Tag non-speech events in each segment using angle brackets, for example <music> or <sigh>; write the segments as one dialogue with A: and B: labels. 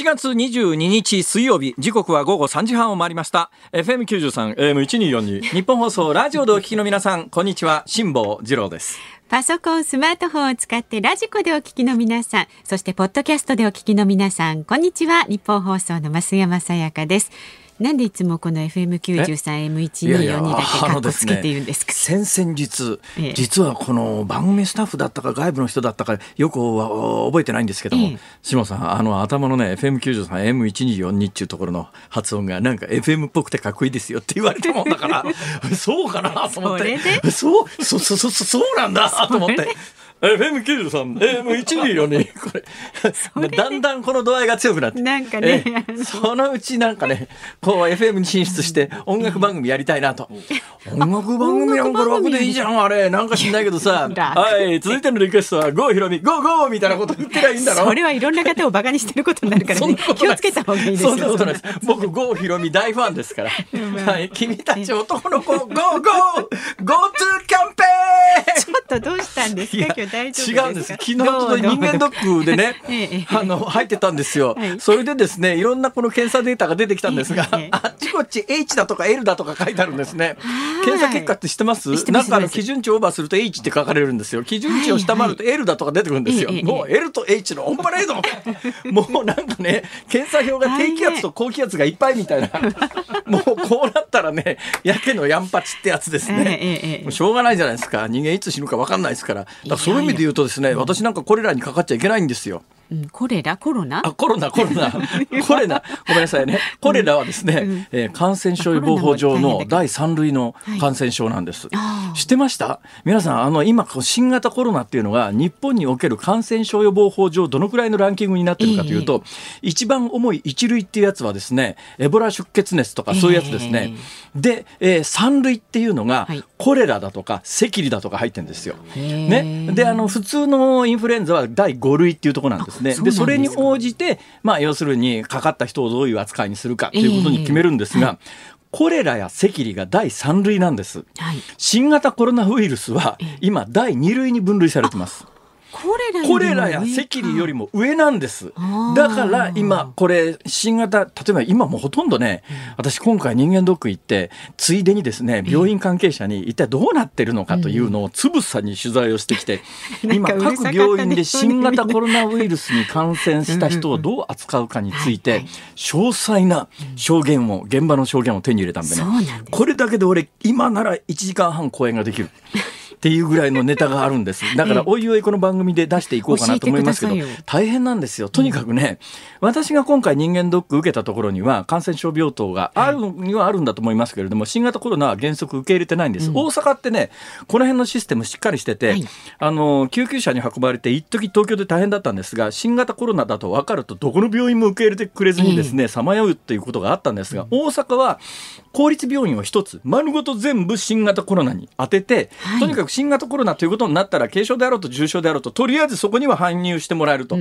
A: 7月22日水曜日時刻は午後3時半を回りました FM93 AM1242 日本放送ラジオでお聞きの皆さんこんにちは辛坊治郎です
B: パソコン、スマートフォンを使ってラジコでお聞きの皆さん、そしてポッドキャストでお聞きの皆さん、こんにちは。日本放送の増山さやかです。なんでいつもこの FM93M1242 だけかっこつけているんですか、
A: 先々日、実はこの番組スタッフだったか外部の人だったかよくは覚えてないんですけども、ええ、さんあの頭のね FM93M1242 っていうところの発音がなんか FM っぽくてかっこいいですよって言われたもんだから <laughs> そうかなと思って。そうそうそうそうそうなんだと思って FM93、AM124 に、これ、だんだんこの度合いが強くなって。
B: なんかね。
A: そのうちなんかね、こう FM に進出して音楽番組やりたいなと。音楽番組なんか楽でいいじゃん、あれ。なんか知んないけどさ。はい、続いてのリクエストは、郷ひろみ、ゴーゴーみたいなこと言ってりゃいいんだろ。
B: それはいろんな方をバカにしてることになるからね。気をつけた方がいいですよ。
A: そんなことないです。僕、郷ひろみ大ファンですから。はい、君たち男の子、<laughs> ゴーゴーゴートゥーキャンペーン
B: ちょっとどうしたんですか今日大丈夫
A: 違うんです。昨日ちょっと人間ドックでね <laughs> あの入ってたんですよ、はい、それでですねいろんなこの検査データが出てきたんですが、あっちこっち H だとか L だとか書いてあるんですね。検査結果って知ってます？なんかあの基準値オーバーすると H って書かれるんですよ。基準値を下回ると L だとか出てくるんですよ、もう L と H のオンパレードも。<laughs> うなんかね検査表が低気圧と高気圧がいっぱいみたいな。もうこうなったらねやけのやんぱちってやつですね、しょうがないじゃないですか。人間いつ死ぬか分かんないですから。だからそういう意味で言うとですね私なんかこれらにかかっちゃいけないんですよ。
B: うん、コレラ？コロナ？
A: あコロナコロナ。<laughs> コレナ。ごめんなさいね。コレラはですね、うん、えー、感染症予防法上の第三類の感染症なんです、はい、知ってました？皆さんあの今新型コロナっていうのが日本における感染症予防法上どのくらいのランキングになってるかというと、えー、一番重い一類っていうやつはですねエボラ出血熱とかそういうやつですね、えー、で、えー、三類っていうのが、はい、コレラだとか赤痢だとか入ってるんですよ、ね、であの普通のインフルエンザは第五類っていうところなんですですね。でそれに応じて、まあ、要するにかかった人をどういう扱いにするかということに決めるんですが、えーはいコレラや赤痢が第3類なんです、はい、新型コロナウイルスは今第2類に分類されてます。
B: コ
A: レラや赤痢よりも上なんです。だから今これ新型例えば今もうほとんどね私今回人間ドック行ってついでにですね病院関係者に一体どうなってるのかというのをつぶさに取材をしてきて <laughs> 今各病院で新型コロナウイルスに感染した人をどう扱うかについて詳細な証言を現場の証言を手に入れたんでね。これだけで俺今なら1時間半講演ができる。っていうぐらいのネタがあるんです。<laughs> だから、おいおいこの番組で出していこうかなと思いますけど、大変なんですよ。とにかくね、私が今回人間ドック受けたところには、感染症病棟があるにはあるんだと思いますけれども、新型コロナは原則受け入れてないんです。大阪ってね、この辺のシステムしっかりしてて、あの、救急車に運ばれて、一時東京で大変だったんですが、新型コロナだと分かると、どこの病院も受け入れてくれずにですね、さまようということがあったんですが、大阪は公立病院を一つ、丸ごと全部新型コロナに当てて、とにかく新型コロナということになったら軽症であろうと重症であろうととりあえずそこには搬入してもらえると、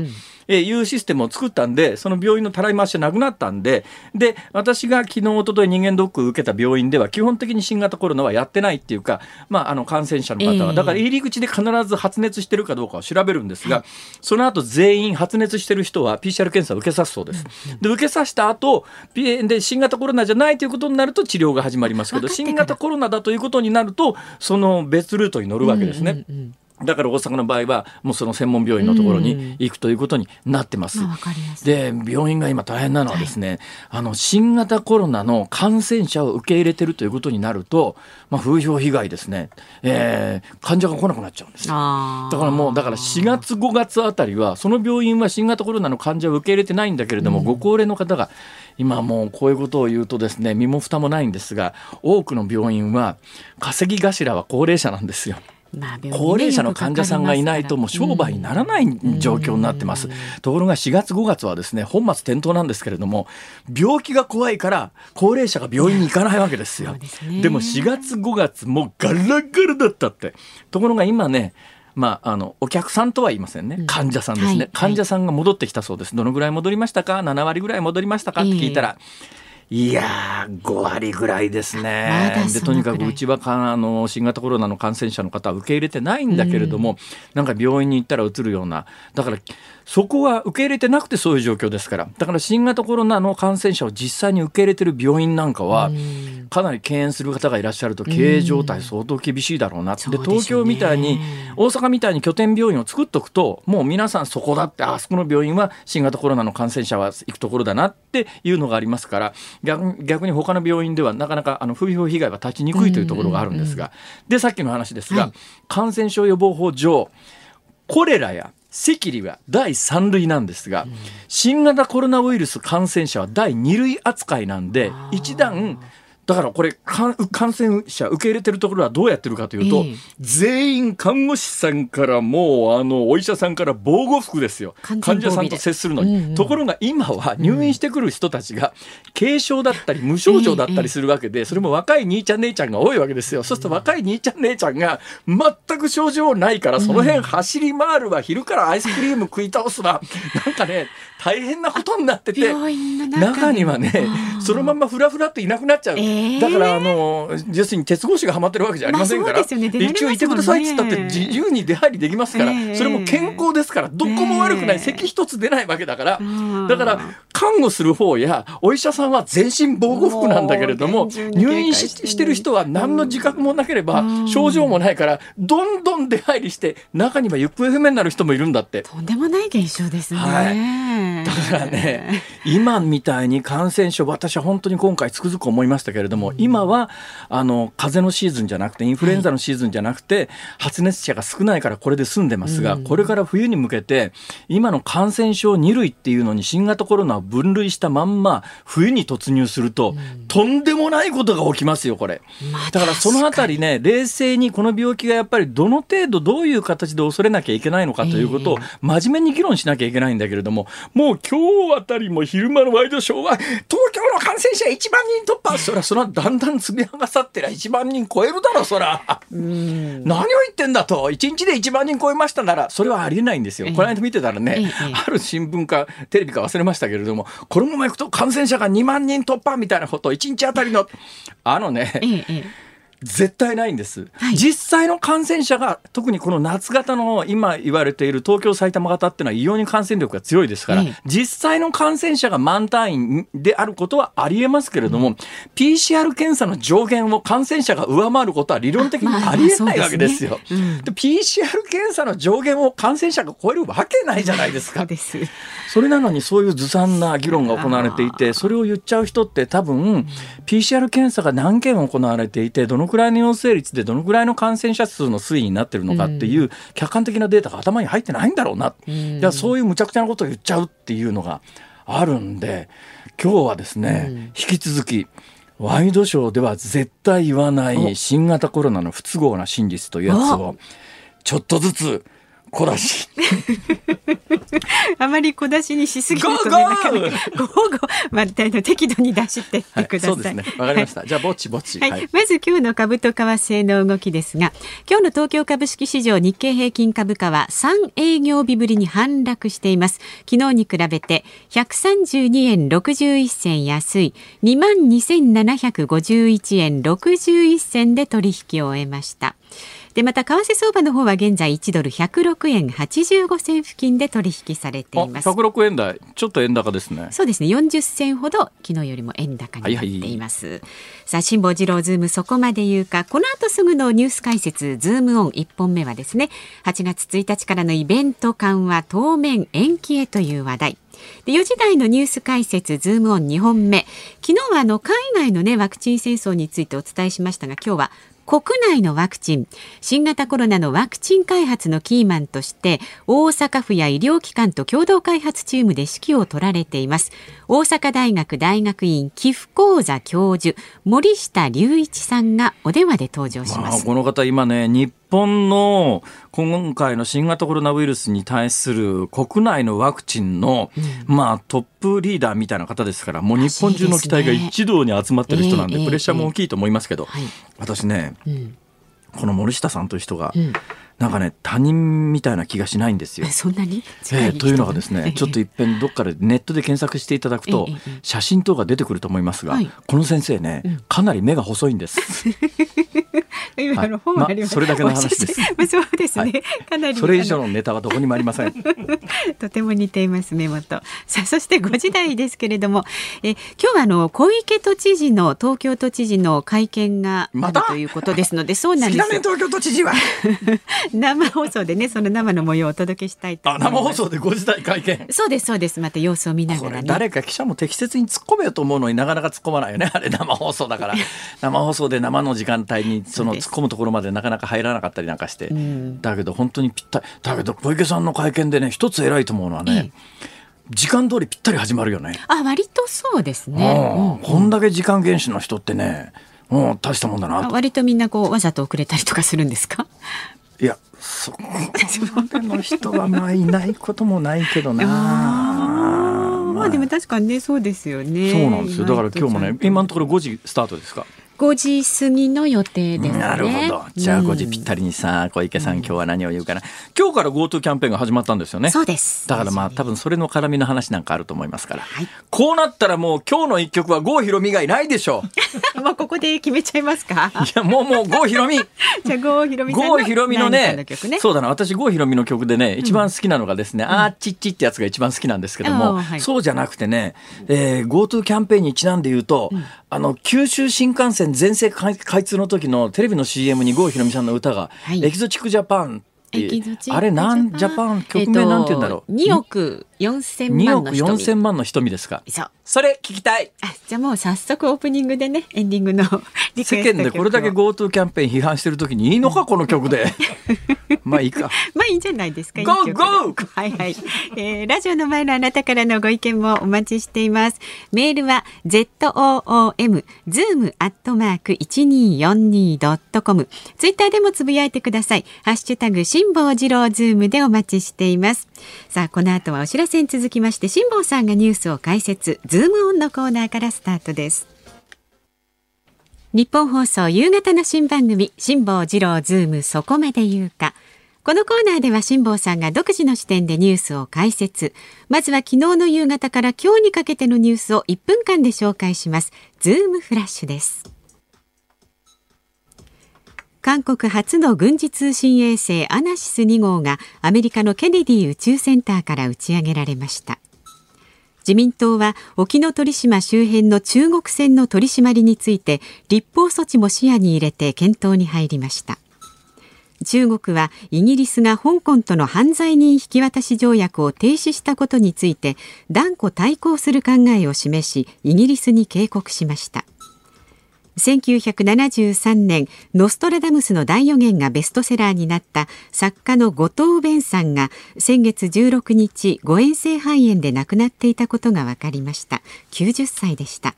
A: いうシステムを作ったんでその病院のたらい回しなくなったんでで私が昨日おととい人間ドックを受けた病院では基本的に新型コロナはやってないっていうか、まあ、あの感染者の方は、だから入り口で必ず発熱してるかどうかを調べるんですが、その後全員発熱してる人は PCR 検査を受けさすそうです。で受けさせた後で新型コロナじゃないということになると治療が始まりますけど新型コロナだということになるとその別ルートトに乗るわけですね。うんうんうんだから大阪の場合はもうその専門病院のところに行くということになってます。で病院が今大変なのはですね、はい、あの新型コロナの感染者を受け入れてるということになると、まあ、風評被害ですね、えー、患者が来なくなっちゃうんですだからもうだから4月5月あたりはその病院は新型コロナの患者を受け入れてないんだけれども、うん、ご高齢の方が今もうこういうことを言うとですね身も蓋もないんですが多くの病院は稼ぎ頭は高齢者なんですよ。まあ、高齢者の患者さんがいないともう商売にならない状況になってます。ところが4月5月はですね本末転倒なんですけれども病気が怖いから高齢者が病院に行かないわけですよ。ででも4月5月もうガラガラだったって。ところが今ねまあ、あのお客さんとは言いませんね、うん、患者さんですね、はい、患者さんが戻ってきたそうです、どのぐらい戻りましたか？7割ぐらい戻りましたか？って聞いたら、えーいやー、5割ぐらいですね。ま、でとにかくうちはかあの新型コロナの感染者の方は受け入れてないんだけれども、うん、なんか病院に行ったらうつるような、だからそこは受け入れてなくてそういう状況ですから。だから新型コロナの感染者を実際に受け入れてる病院なんかはかなり敬遠する方がいらっしゃると経営状態相当厳しいだろうな、で東京みたいに大阪みたいに拠点病院を作っとくともう皆さんそこだってあそこの病院は新型コロナの感染者は行くところだなっていうのがありますから逆逆に他の病院ではなかなかあの風評被害は立ちにくいというところがあるんですが、でさっきの話ですが、はい、感染症予防法上コレラや赤痢は第3類なんですが、新型コロナウイルス感染者は第2類扱いなんで一段だからこれ感染者受け入れてるところはどうやってるかというと、えー、全員看護師さんからもうあのお医者さんから防護服ですよ。患者さんと接するのに、うんうん、ところが今は入院してくる人たちが軽症だったり無症状だったりするわけで、それも若い兄ちゃん姉ちゃんが多いわけですよ。そうすると若い兄ちゃん姉ちゃんが全く症状ないからその辺走り回るわ昼からアイスクリーム食い倒すわ。なんかね大変なことになってて中にはねそのままふらふらっていなくなっちゃう、えー、だからあの要するに鉄格子がはまってるわけじゃありませんから、まあね、一応いてくださいっつったって自由に出入りできますから、えー、それも健康ですからどこも悪くない、えー、咳一つ出ないわけだから。だから看護する方やお医者さんは全身防護服なんだけれども入院してる人は何の自覚もなければ症状もないからどんどん出入りして中には行方不明になる人もいるんだって。
B: とんでもない現象ですね。はい。
A: だからね、今みたいに感染症、私は本当に今回つくづく思いましたけれども、今は、あの、風邪のシーズンじゃなくて、インフルエンザのシーズンじゃなくて、発熱者が少ないからこれで済んでますが、これから冬に向けて、今の感染症2類っていうのに新型コロナを分類したまんま、冬に突入すると、とんでもないことが起きますよ、これ。だからそのあたりね、冷静にこの病気がやっぱりどの程度どういう形で恐れなきゃいけないのかということを真面目に議論しなきゃいけないんだけれども、もう今日あたりも昼間のワイドショーは、東京の感染者1万人突破。そら、そら、だんだん積み上がさってりゃ1万人超えるだろ、そら。何を言ってんだと。1日で1万人超えましたなら、それはありえないんですよ。この間見てたらね、ある新聞かテレビか忘れましたけれども、このままいくと感染者が2万人突破みたいなことを1日あたりの、あのね、絶対ないんです、はい、実際の感染者が特にこの夏型の今言われている東京埼玉型っていうのは異様に感染力が強いですから、実際の感染者が満単位であることはありえますけれども、うん、PCR 検査の上限を感染者が上回ることは理論的にありえないわけですよ。まあまあで、ね。うん、PCR 検査の上限を感染者が超えるわけないじゃないですか。<laughs> それなのにそういうずさんな議論が行われていてそれを言っちゃう人って多分 PCR 検査が何件行われていてどのくらいの陽性率でどのくらいの感染者数の推移になってるのかっていう客観的なデータが頭に入ってないんだろうな、うん、いやそういうむちゃくちゃなことを言っちゃうっていうのがあるんで今日はですね、うん、引き続きワイドショーでは絶対言わない新型コロナの不都合な真実というやつをちょっとずつ小出し <laughs>
B: あまり小出しにしすぎるとね、なかなかゴーゴー、まあ、適度に出してってください。はい、ね。
A: わかりました。じゃあ、ぼちぼち。
B: はい。はい、まず今日の株と為替の動きですが、今日の東京株式市場日経平均株価は3営業日ぶりに反落しています。昨日に比べて132円61銭安い22,751円61銭で取引を終えました。でまた為替相場の方は現在1ドル106円85銭付近で取引されています。
A: 106円台。ちょっと円高ですね。
B: そうですね。40銭ほど昨日よりも円高になっています、はいはい、さあ辛坊治郎ズームそこまで言うか。この後すぐのニュース解説ズームオン1本目はですね8月1日からのイベント緩和当面延期へという話題。で4時台のニュース解説ズームオン2本目。昨日はあの海外のねワクチン戦争についてお伝えしましたが今日は国内のワクチン新型コロナのワクチン開発のキーマンとして大阪府や医療機関と共同開発チームで指揮を取られています。大阪大学大学院寄付講座教授森下隆一さんがお電話で登場します、まあ、
A: この方今ね日本の今回の新型コロナウイルスに対する国内のワクチンの、うん、まあトップリーダーみたいな方ですからもう日本中の期待が一堂に集まってる人なんで、プレッシャーも大きいと思いますけど、私ね、うん、この森下さんという人が、うん。なんかね他人みたいな気がしないんですよ。
B: そんなに、
A: えー、というのがですね、ちょっといっぺんどっかでネットで検索していただくと、写真等が出てくると思いますが、この先生ね、かなり目が細いんです。<laughs>
B: というあの本あります、
A: まあ、それだけの話です。
B: まあ、そうですね、はい、かなり
A: それ以上のネタはどこにもありません。<laughs>
B: とても似ています目元。さあそして5時台ですけれども、え今日はあの小池都知事の東京都知事の会見があるということですので、そうなんです
A: よ。東京都知事は？<laughs>
B: 生放送でねその生の模様をお届けしたいと
A: 生放送で5時台会見。
B: そうですそうです。また様子を見ながらね。
A: 誰か記者も適切に突っ込めよと思うのになかなか突っ込まないよね。あれ生放送だから。<laughs> 生放送で生の時間帯にその突っ込むところまでなかなか入らなかったりなんかして。だけど本当にぴったり。だけど小池さんの会見でね一つ偉いと思うのはね。時間通りぴったり始まるよね。
B: あ、割とそうですね。
A: うん、こんだけ時間厳守の人ってね、うん、大したもんだな
B: 割とみんなこうわざと遅れたりとかするんですか？
A: いや、そこまでの人はまあいないこともないけどな。<laughs>
B: まあでも確かにねそうですよね。
A: そうなんですよ。だから今日もね今のところ5時スタートですか？
B: 5時過ぎの予定です、ね、
A: なるほど。じゃあ5時ぴったりにさ、小池さん、今日は何を言うかな。今日から GoTo キャンペーンが始まったんですよね。
B: そうです。
A: だからまあ多分それの絡みの話なんかあると思いますから。はい、こうなったらもう今日の一曲は郷ひろみがいないでしょ
B: う。<laughs> まあここで決めちゃいますか？
A: いやもうもう郷ひろみ。<laughs> じ
B: ゃあ郷ひろみ
A: 郷ひろみのね、ねそうだな。私郷ひろみの曲でね、一番好きなのがですね、うん、あーちっちってやつが一番好きなんですけども、はい、そうじゃなくてね、えー、GoTo キャンペーンにちなんで言うと、うん、あの九州新幹線全線開通の時のテレビの CM に郷ひろみさんの歌が、はい、エキゾチックジャパンあれなんジャパン曲名なんて言うんだろう、
B: 2億4千万の
A: 瞳2億4千万の瞳ですか？それ聞きたい。
B: あじゃあもう早速オープニングでねエンディングの <laughs>
A: 世間でこれだけ GoTo キャンペーン批判してる時にいいのかこの曲で？<laughs> まあいいか。
B: まあいいんじゃないですか
A: GO GO!
B: はいはい、えー、ラジオの前のあなたからのご意見もお待ちしています。メールは ZOOM zoom アットマーク 1242.com ツイッターでもつぶやいてください。ハッシュタグ辛坊治郎ズームでお待ちしています。さあこの後はお知らせに続きまして辛坊さんがニュースを解説ズームオンのコーナーからスタートです。ニッポン放送夕方の新番組辛坊治郎ズームそこまで言うか。このコーナーでは辛坊さんが独自の視点でニュースを解説。まずは昨日の夕方から今日にかけてのニュースを1分間で紹介します。ズームフラッシュです。韓国初の軍事通信衛星アナシス2号がアメリカのケネディ宇宙センターから打ち上げられました。自民党は沖ノ鳥島周辺の中国船の取り締まりについて立法措置も視野に入れて検討に入りました。中国はイギリスが香港との犯罪人引き渡し条約を停止したことについて断固対抗する考えを示しイギリスに警告しました。1973年ノストラダムスの大予言がベストセラーになった作家の後藤弁さんが先月16日誤嚥性肺炎で亡くなっていたことが分かりました。90歳でした。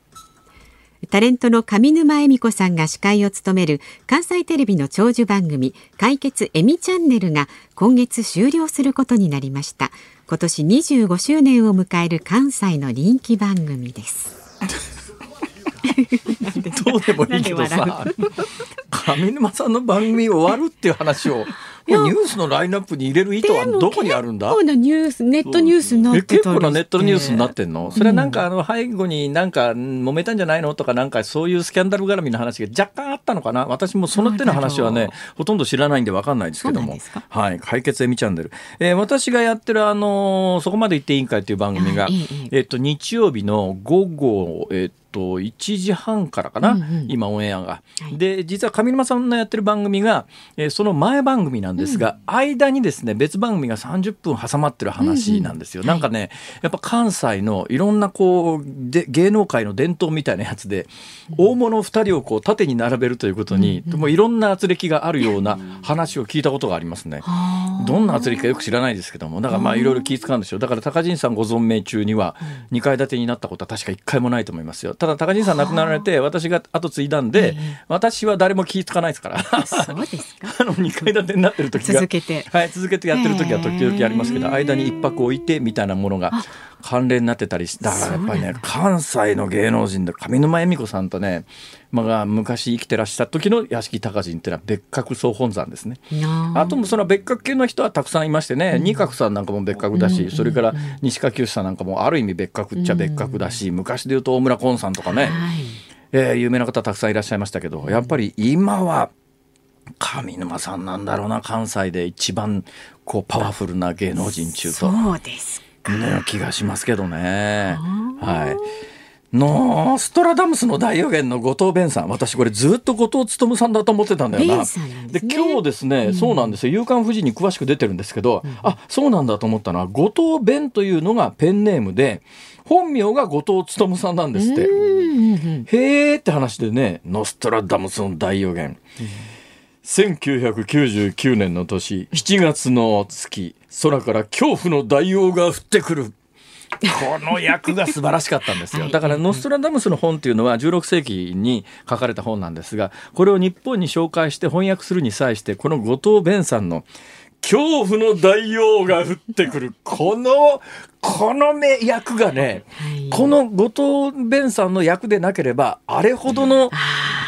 B: タレントの上沼恵美子さんが司会を務める関西テレビの長寿番組解決エミチャンネルが今月終了することになりました。今年25周年を迎える関西の人気番組です。<laughs>
A: どうでもいいけどさ。上沼さんの番組終わるっていう話をニュースのラインナップに入れる意図はどこにあるんだ？
B: 結構なニュースネットニュースになって結
A: 構なネットニュースになってんの？それはなんかあの背後になんか揉めたんじゃないの？とかなんかそういうスキャンダル絡みの話が若干あったのかな？私もその手の話はねほとんど知らないんで分かんないですけども。はい解決エミチャンネル、えー、私がやってるあのー、そこまで言っていいんかいっていう番組が、えっと日曜日の午後えっと1時半からかな、うんうん、今オンエアが。はい、で実は上沼さんのやってる番組が、えー、その前番組なんですが、うん、間にですね別番組が30分挟まってる話なんですよ。うん。うん、なんかね、はい、やっぱ関西のいろんなこうで芸能界の伝統みたいなやつで、うん、大物2人をこう縦に並べるということに、うんうん、もういろんな圧力があるような話を聞いたことがありますね。どんな圧力かよく知らないですけどもだからまあいろいろ気遣うんですよ。だから高陣さんご存命中には2階建てになったことは確か1回もないと思いますよ。ただ高陣さん亡くなられて私が後継いだんで、私は誰も気付かないですから。
B: そうですか？<laughs>
A: あの2階建てになってる時が
B: 続けて、
A: はい、続けてやってる時は時々ありますけど間に一泊置いてみたいなものが関連になってたりだからやっぱりね関西の芸能人で上沼恵美子さんとね、まあ、昔生きてらっした時の屋敷隆人っていうのは別格総本山ですね。あ。ともその別格系の人はたくさんいましてね、うん、二角さんなんかも別格だし、うん、それから西川きよしさんなんかもある意味別格っちゃ別格だし、うん、昔でいうと大村崑さんとかね、はい、えー、有名な方たくさんいらっしゃいましたけどやっぱり今は上沼さんなんだろうな関西で一番こうパワフルな芸能人中と
B: そうです
A: ね気がしますけどね。はいノーストラダムスの大予言の後藤弁さん。私これずっと後藤勉さんだと思ってたんだよな。
B: ですね。
A: 今日ですね、そうなんですよ「夕刊富士」に詳しく出てるんですけど、あそうなんだと思ったのは後藤弁というのがペンネームで本名が後藤勉さんなんですって。へーって話でねノストラダムスの大予言。1999年の年7月の月空から恐怖の大王が降ってくるこの役が素晴らしかったんですよ。だから、ノストラダムスの本っていうのは16世紀に書かれた本なんですが、これを日本に紹介して翻訳するに際して、この後藤弁さんの恐怖の大王が降ってくる。この、この目役がね、
B: はい
A: この後藤弁さんの役でなければ、あれほどの、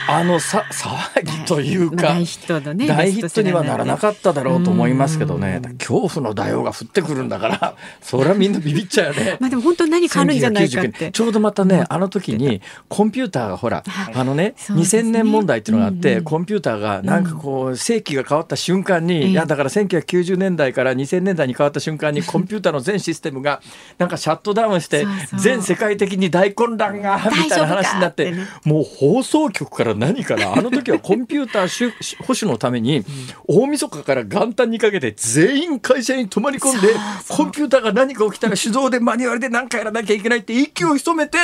A: あのさ騒ぎ <laughs> というか、
B: まあ大ヒットのね
A: 大ヒットにはならなかっただろうと思いますけどね。
B: うん
A: 恐怖の大王が降ってくるんだから <laughs> そりゃみんなビビっちゃうよね。
B: まあでも本当に何かあるんじゃないかっ
A: 1999
B: て
A: 年ちょうどまたねあの時にコンピューターがほらあのね
B: そうですね。
A: 2000年問題っていうのがあって、コンピューターがなんかこう世紀が変わった瞬間に、
B: うん
A: いやだから1990年代から2000年代に変わった瞬間にコンピューターの全システムがなんかシャットダウンして全世界的に大混乱がみたいな話になってもう放送局から何からあの時はコンピューターしゅ保守のために大晦日から元旦にかけて全員会社に泊まり込んでコンピューターが何か起きたら手動でマニュアルで何かやらなきゃいけないって息を潜めて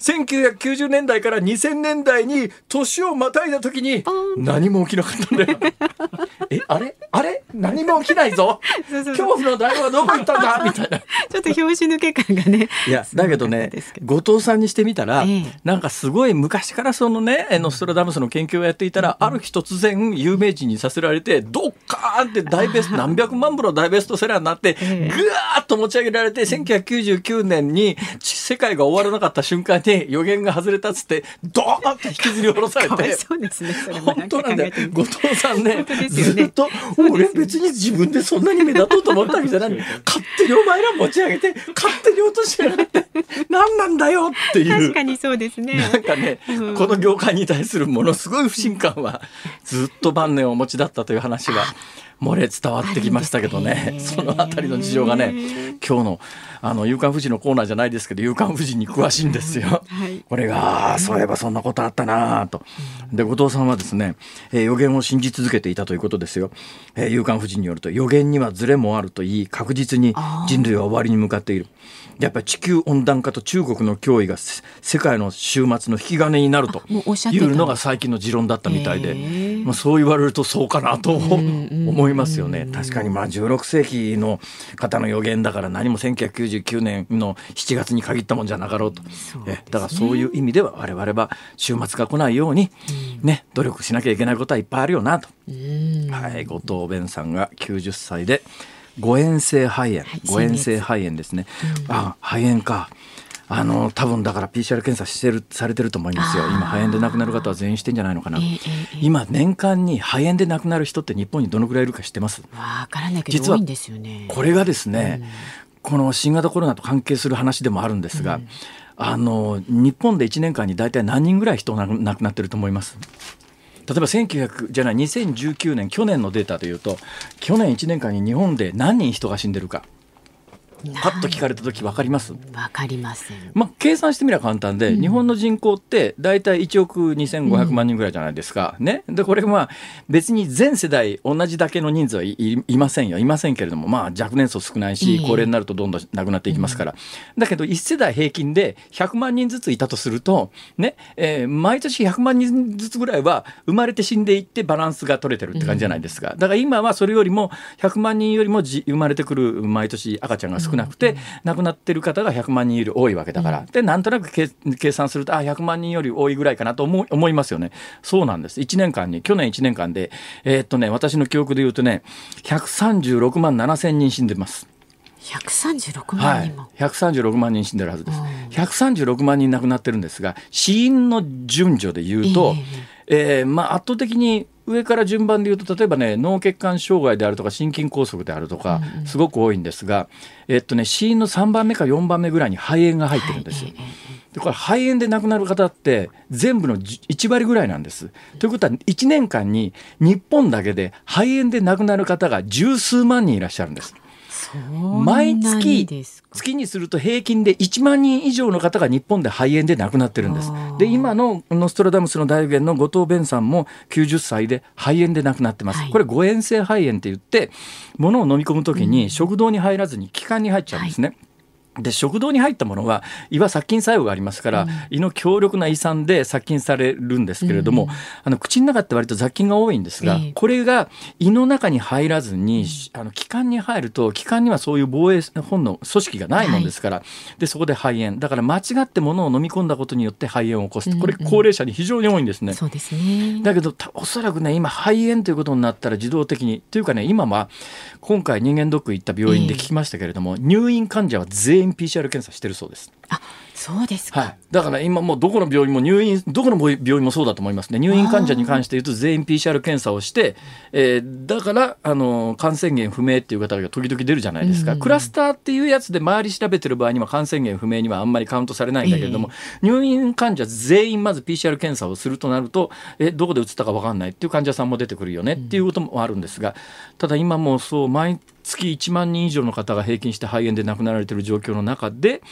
A: 1990年代から2000年代に年をまたいだ時に何も起きなかったんだよ。<laughs> えあれ？あれ？何も起きないぞ。恐怖の大王はどこ行ったんだ？<laughs> みたいな。
B: ちょっと拍子抜け感がね
A: いやだけどね後藤さんにしてみたら、
B: ええ。
A: なんかすごい昔からそのねノストラダムスの研究をやっていたら、ある日突然有名人にさせられてドッカーンって大ベスト何百万部の大ベストセラーになって、
B: ええ。
A: ぐわーっと持ち上げられて1999年に世界が終わらなかった瞬間に予言が外れたっつってドーンって引きずり下ろされて。
B: そうですね
A: 本当なんだよ。後藤さんねずっと俺別に自分でそんなに目立とうと思ったわけじゃない勝手にお前ら持ち上げて勝手に落としやがって何なんだよっていう
B: 確かにそうですね
A: なんかね、
B: うん
A: この業界に対するものすごい不信感はずっと晩年をお持ちだったという話は漏れ伝わってきましたけどねそのあたりの事情がね今日のあの「夕刊富士」のコーナーじゃないですけど「夕刊富士」に詳しいんですよ。
B: はい
A: これがそういえばそんなことあったなあと。で後藤さんはですね、えー予言を信じ続けていたということですよ。えー、夕刊富士によると予言にはズレもあると言い確実に人類は終わりに向かっている。やっぱり地球温暖化と中国の脅威がせ世界の終末の引き金になるというのが最近の持論だったみたいで、まあ、そう言われるとそうかなと思いますよね。確かにまあ16世紀の方の予言だから何も1999年の7月に限ったもんじゃなかろうと。
B: そうですね
A: えだからそういう意味では我々は週末が来ないようにね努力しなきゃいけないことはいっぱいあるよなと。
B: うん
A: はい、後藤弁さんが90歳で誤嚥性肺炎、
B: い
A: 誤嚥性肺炎ですね。あ、肺炎か。あの多分だから PCR 検査してるされてると思いますよ。今肺炎で亡くなる方は全員してんじゃないのかな。
B: ええええ
A: 今年間に肺炎で亡くなる人って日本にどのくらいいるか知ってます？
B: わからないけ
A: 実は
B: ど多いんですよね
A: これがですね、この新型コロナと関係する話でもあるんですが、あの日本で1年間に大体何人ぐらい人が亡くなってると思います？例えば1900じゃない2019年去年のデータでいうと去年1年間に日本で何人人が死んでるか。パッと聞かれた時分かります？
B: わかりません。
A: まあ、計算してみれば簡単で、日本の人口って大体1億2500万人ぐらいじゃないですか、ね、でこれまあ別に全世代同じだけの人数はいませんよ。いませんけれども、まあ、若年層少ないし
B: ええ。
A: 高齢になるとどんどん亡くなっていきますから、だけど1世代平均で100万人ずついたとすると、ね。えー毎年100万人ずつぐらいは生まれて死んでいってバランスが取れてるって感じじゃないですか、だから今はそれよりも100万人よりもじ生まれてくる毎年赤ちゃんが少なくて、亡くなってる方が100万人より多いわけだから、でなんとなく計計算するとあ100万人より多いぐらいかなと思い思いますよね。そうなんです。1年間に去年1年間でえーっとね私の記憶で言うとね136万7千人死んでます。
B: 136
A: はい
B: 万人も、、
A: 136万人死んでるはずです。
B: うん。
A: 136万人亡くなってるんですが死因の順序で言うと、えーまあ、圧倒的に上から順番で言うと例えばね脳血管障害であるとか心筋梗塞であるとか、すごく多いんですが、えっとね、死因の3番目か4番目ぐらいに肺炎が入ってるんですよ。でこれ肺炎で亡くなる方って全部の1割ぐらいなんです。ということは1年間に日本だけで肺炎で亡くなる方が十数万人いらっしゃるんです。毎月月にすると平均で1万人以上の方が日本で肺炎で亡くなってるんです。で今のノストラダムスの大予言の後藤弁さんも90歳で肺炎で亡くなってます。はい、これ誤嚥性肺炎って言って物を飲み込む時に食道に入らずに気管に入っちゃうんですね。はいで食道に入ったものは胃は殺菌作用がありますから、うん、胃の強力な胃酸で殺菌されるんですけれども、うん、あの口の中って割と雑菌が多いんですが、えー、これが胃の中に入らずに、うん、あの気管に入ると気管にはそういう防衛本能組織がないもんですから、はい、でそこで肺炎。だから間違ってものを飲み込んだことによって肺炎を起こすこれ高齢者に非常に多いんですね。
B: そうですね。
A: だけどおそらくね今肺炎ということになったら自動的にというかね今は今回人間ドック行った病院で聞きましたけれども、えー、入院患者は全員 PCR 検査してるそうです。
B: あそうですか、
A: はい、だから今もうどこの病院も入院どこの病院もそうだと思いますね。入院患者に関して言うと全員 PCR 検査をして、えー、だからあの感染源不明っていう方が時々出るじゃないですか、うん、クラスターっていうやつで周り調べてる場合には感染源不明にはあんまりカウントされないんだけれども、えー、入院患者全員まず PCR 検査をするとなるとえどこで打ったか分かんないっていう患者さんも出てくるよねっていうこともあるんですがただ今もそう毎月1万人以上の方が平均して肺炎で亡くなられている状況の中で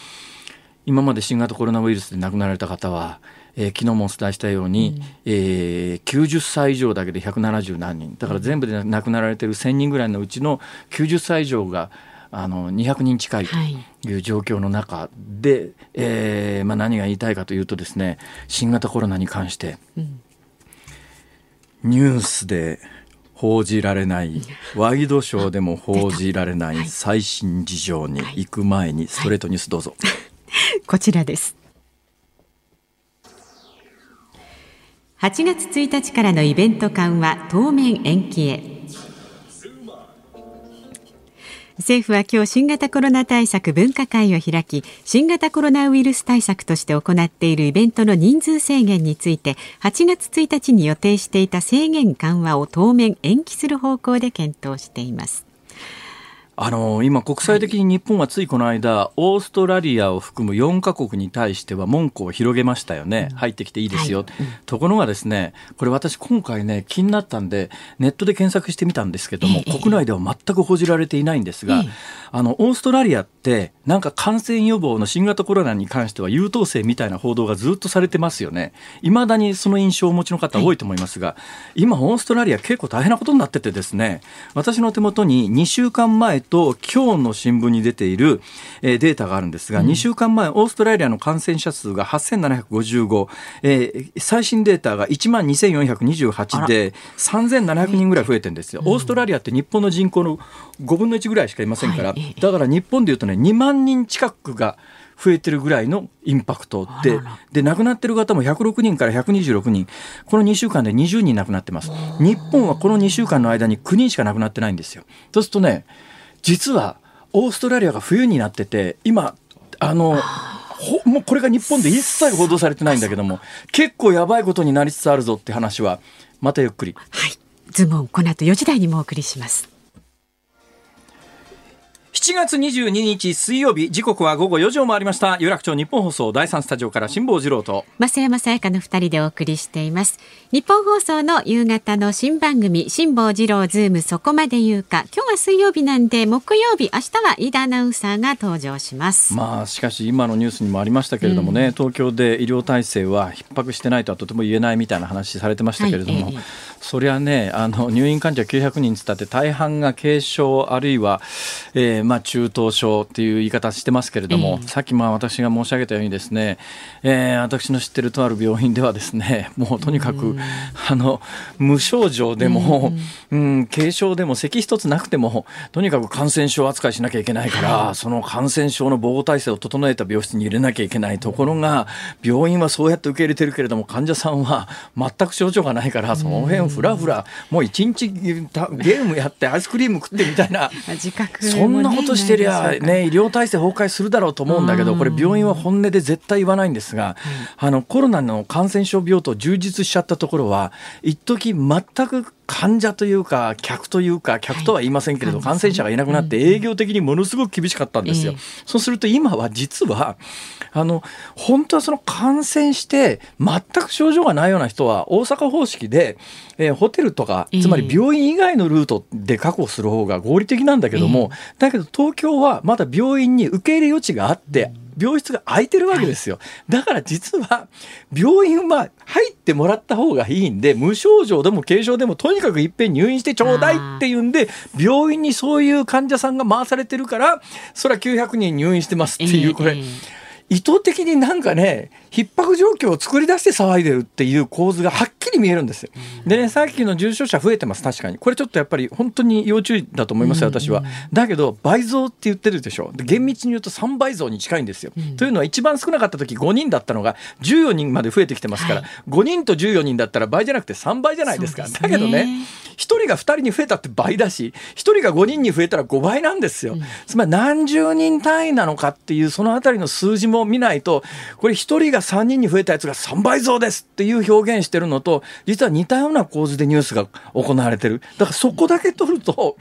A: 今まで新型コロナウイルスで亡くなられた方は、えー、昨日もお伝えしたように、うん、えー、90歳以上だけで170何人。だから全部で亡くなられている1000人ぐらいのうちの90歳以上があの200人近いとい。う状況の中で、はい、えー、まあ、何が言いたいかというとですね新型コロナに関して、うん、ニュースで報じられないワイドショーでも報じられない <laughs> 最新事情に行く前にストレートニュースどうぞ。は <laughs> い <laughs>
B: こちらです。8月1日からのイベント緩和当面延期へ。政府は今日新型コロナ対策分科会を開き新型コロナウイルス対策として行っているイベントの人数制限について8月1日に予定していた制限緩和を当面延期する方向で検討しています。
A: あの今、国際的に日本はついこの間、オーストラリアを含む4カ国に対しては門戸を広げましたよね、入ってきていいですよ、はい、ところがですね、これ、私、今回ね、気になったんで、ネットで検索してみたんですけども、国内では全く報じられていないんですが、あのオーストラリアって、なんか感染予防の新型コロナに関しては優等生みたいな報道がずっとされてますよね、いまだにその印象をお持ちの方、多いと思いますが、今、オーストラリア、結構大変なことになっててですね、私の手元に2週間前と今日の新聞に出ている、えー、データがあるんですが、うん、2週間前、オーストラリアの感染者数が8755、えー、最新データが1万2428で、3700人ぐらい増えてるんですよ。オーストラリアって日本の人口の5分の1ぐらいしかいませんから、はい、だから日本でいうとね、2万人近くが、増えてるぐらいのインパクトで、で、亡くなってる方も106人から126人、この2週間で20人亡くなってます。日本はこの2週間の間に9人しか亡くなってないんですよ。そうするとね、実はオーストラリアが冬になってて今あのもうこれが日本で一切報道されてないんだけども結構やばいことになりつつあるぞって話はまたゆっくり。
B: はいズボンこの後4時台にもお送りします
A: 7月22日水曜日時刻は午後4時を回りました。有楽町日本放送第3スタジオから辛坊治郎と。
B: 増山さやかの2人でお送りしています。日本放送の夕方の新番組辛坊治郎ズームそこまで言うか。今日は水曜日なんで木曜日明日は飯田アナウンサーが登場します。
A: まあしかし今のニュースにもありましたけれどもね、うん、東京で医療体制は逼迫してないとはとても言えないみたいな話されてましたけれども、はいええそりゃねあの入院患者900人つったって大半が軽症あるいは、えー、まあ中等症っていう言い方してますけれども、えー、さっきまあ私が申し上げたようにですね、えー、私の知ってるとある病院ではですね <laughs> もうとにかく、あの無症状でも、うん、軽症でも咳一つなくてもとにかく感染症扱いしなきゃいけないから、はい、その感染症の防護体制を整えた病室に入れなきゃいけないところが病院はそうやって受け入れてるけれども患者さんは全く症状がないからその辺ふらふらもう一日ゲームやってアイスクリーム食ってみたいな。<laughs> 自覚、ね、そんなことしてりゃね医療体制崩壊するだろうと思うんだけどこれ病院は本音で絶対言わないんですが、あのコロナの感染症病棟充実しちゃったところは一時全く患者というか客というか客とは言いませんけれど、感染者がいなくなって営業的にものすごく厳しかったんですよ。そうすると今は実はあの本当はその感染して全く症状がないような人は大阪方式で、えー、ホテルとかつまり病院以外のルートで確保する方が合理的なんだけども、だけど東京はまだ病院に受け入れ余地があって病室が空いてるわけですよ、はい、だから実は病院は入ってもらった方がいいんで無症状でも軽症でもとにかくいっぺん入院してちょうだいっていうんで病院にそういう患者さんが回されてるからそれは900人入院してますっていうこれ。えー意図的になんかね逼迫状況を作り出して騒いでるっていう構図がはっきり見えるんですよ。でねさっきの重症者増えてます確かにこれちょっとやっぱり本当に要注意だと思いますよ私は。だけど倍増って言ってるでしょで厳密に言うと3倍増に近いんですよ。というのは一番少なかった時5人だったのが14人まで増えてきてますから、はい、5人と14人だったら倍じゃなくて3倍じゃないですか。すね、だけどね1人が2人に増えたって倍だし1人が5人に増えたら5倍なんですよ。つまり何十人単位なのかっていうそのあたりの数字もも見ないとこれ1人が3人に増えたやつが3倍増ですっていう表現してるのと実は似たような構図でニュースが行われてる。だからそこだけ取ると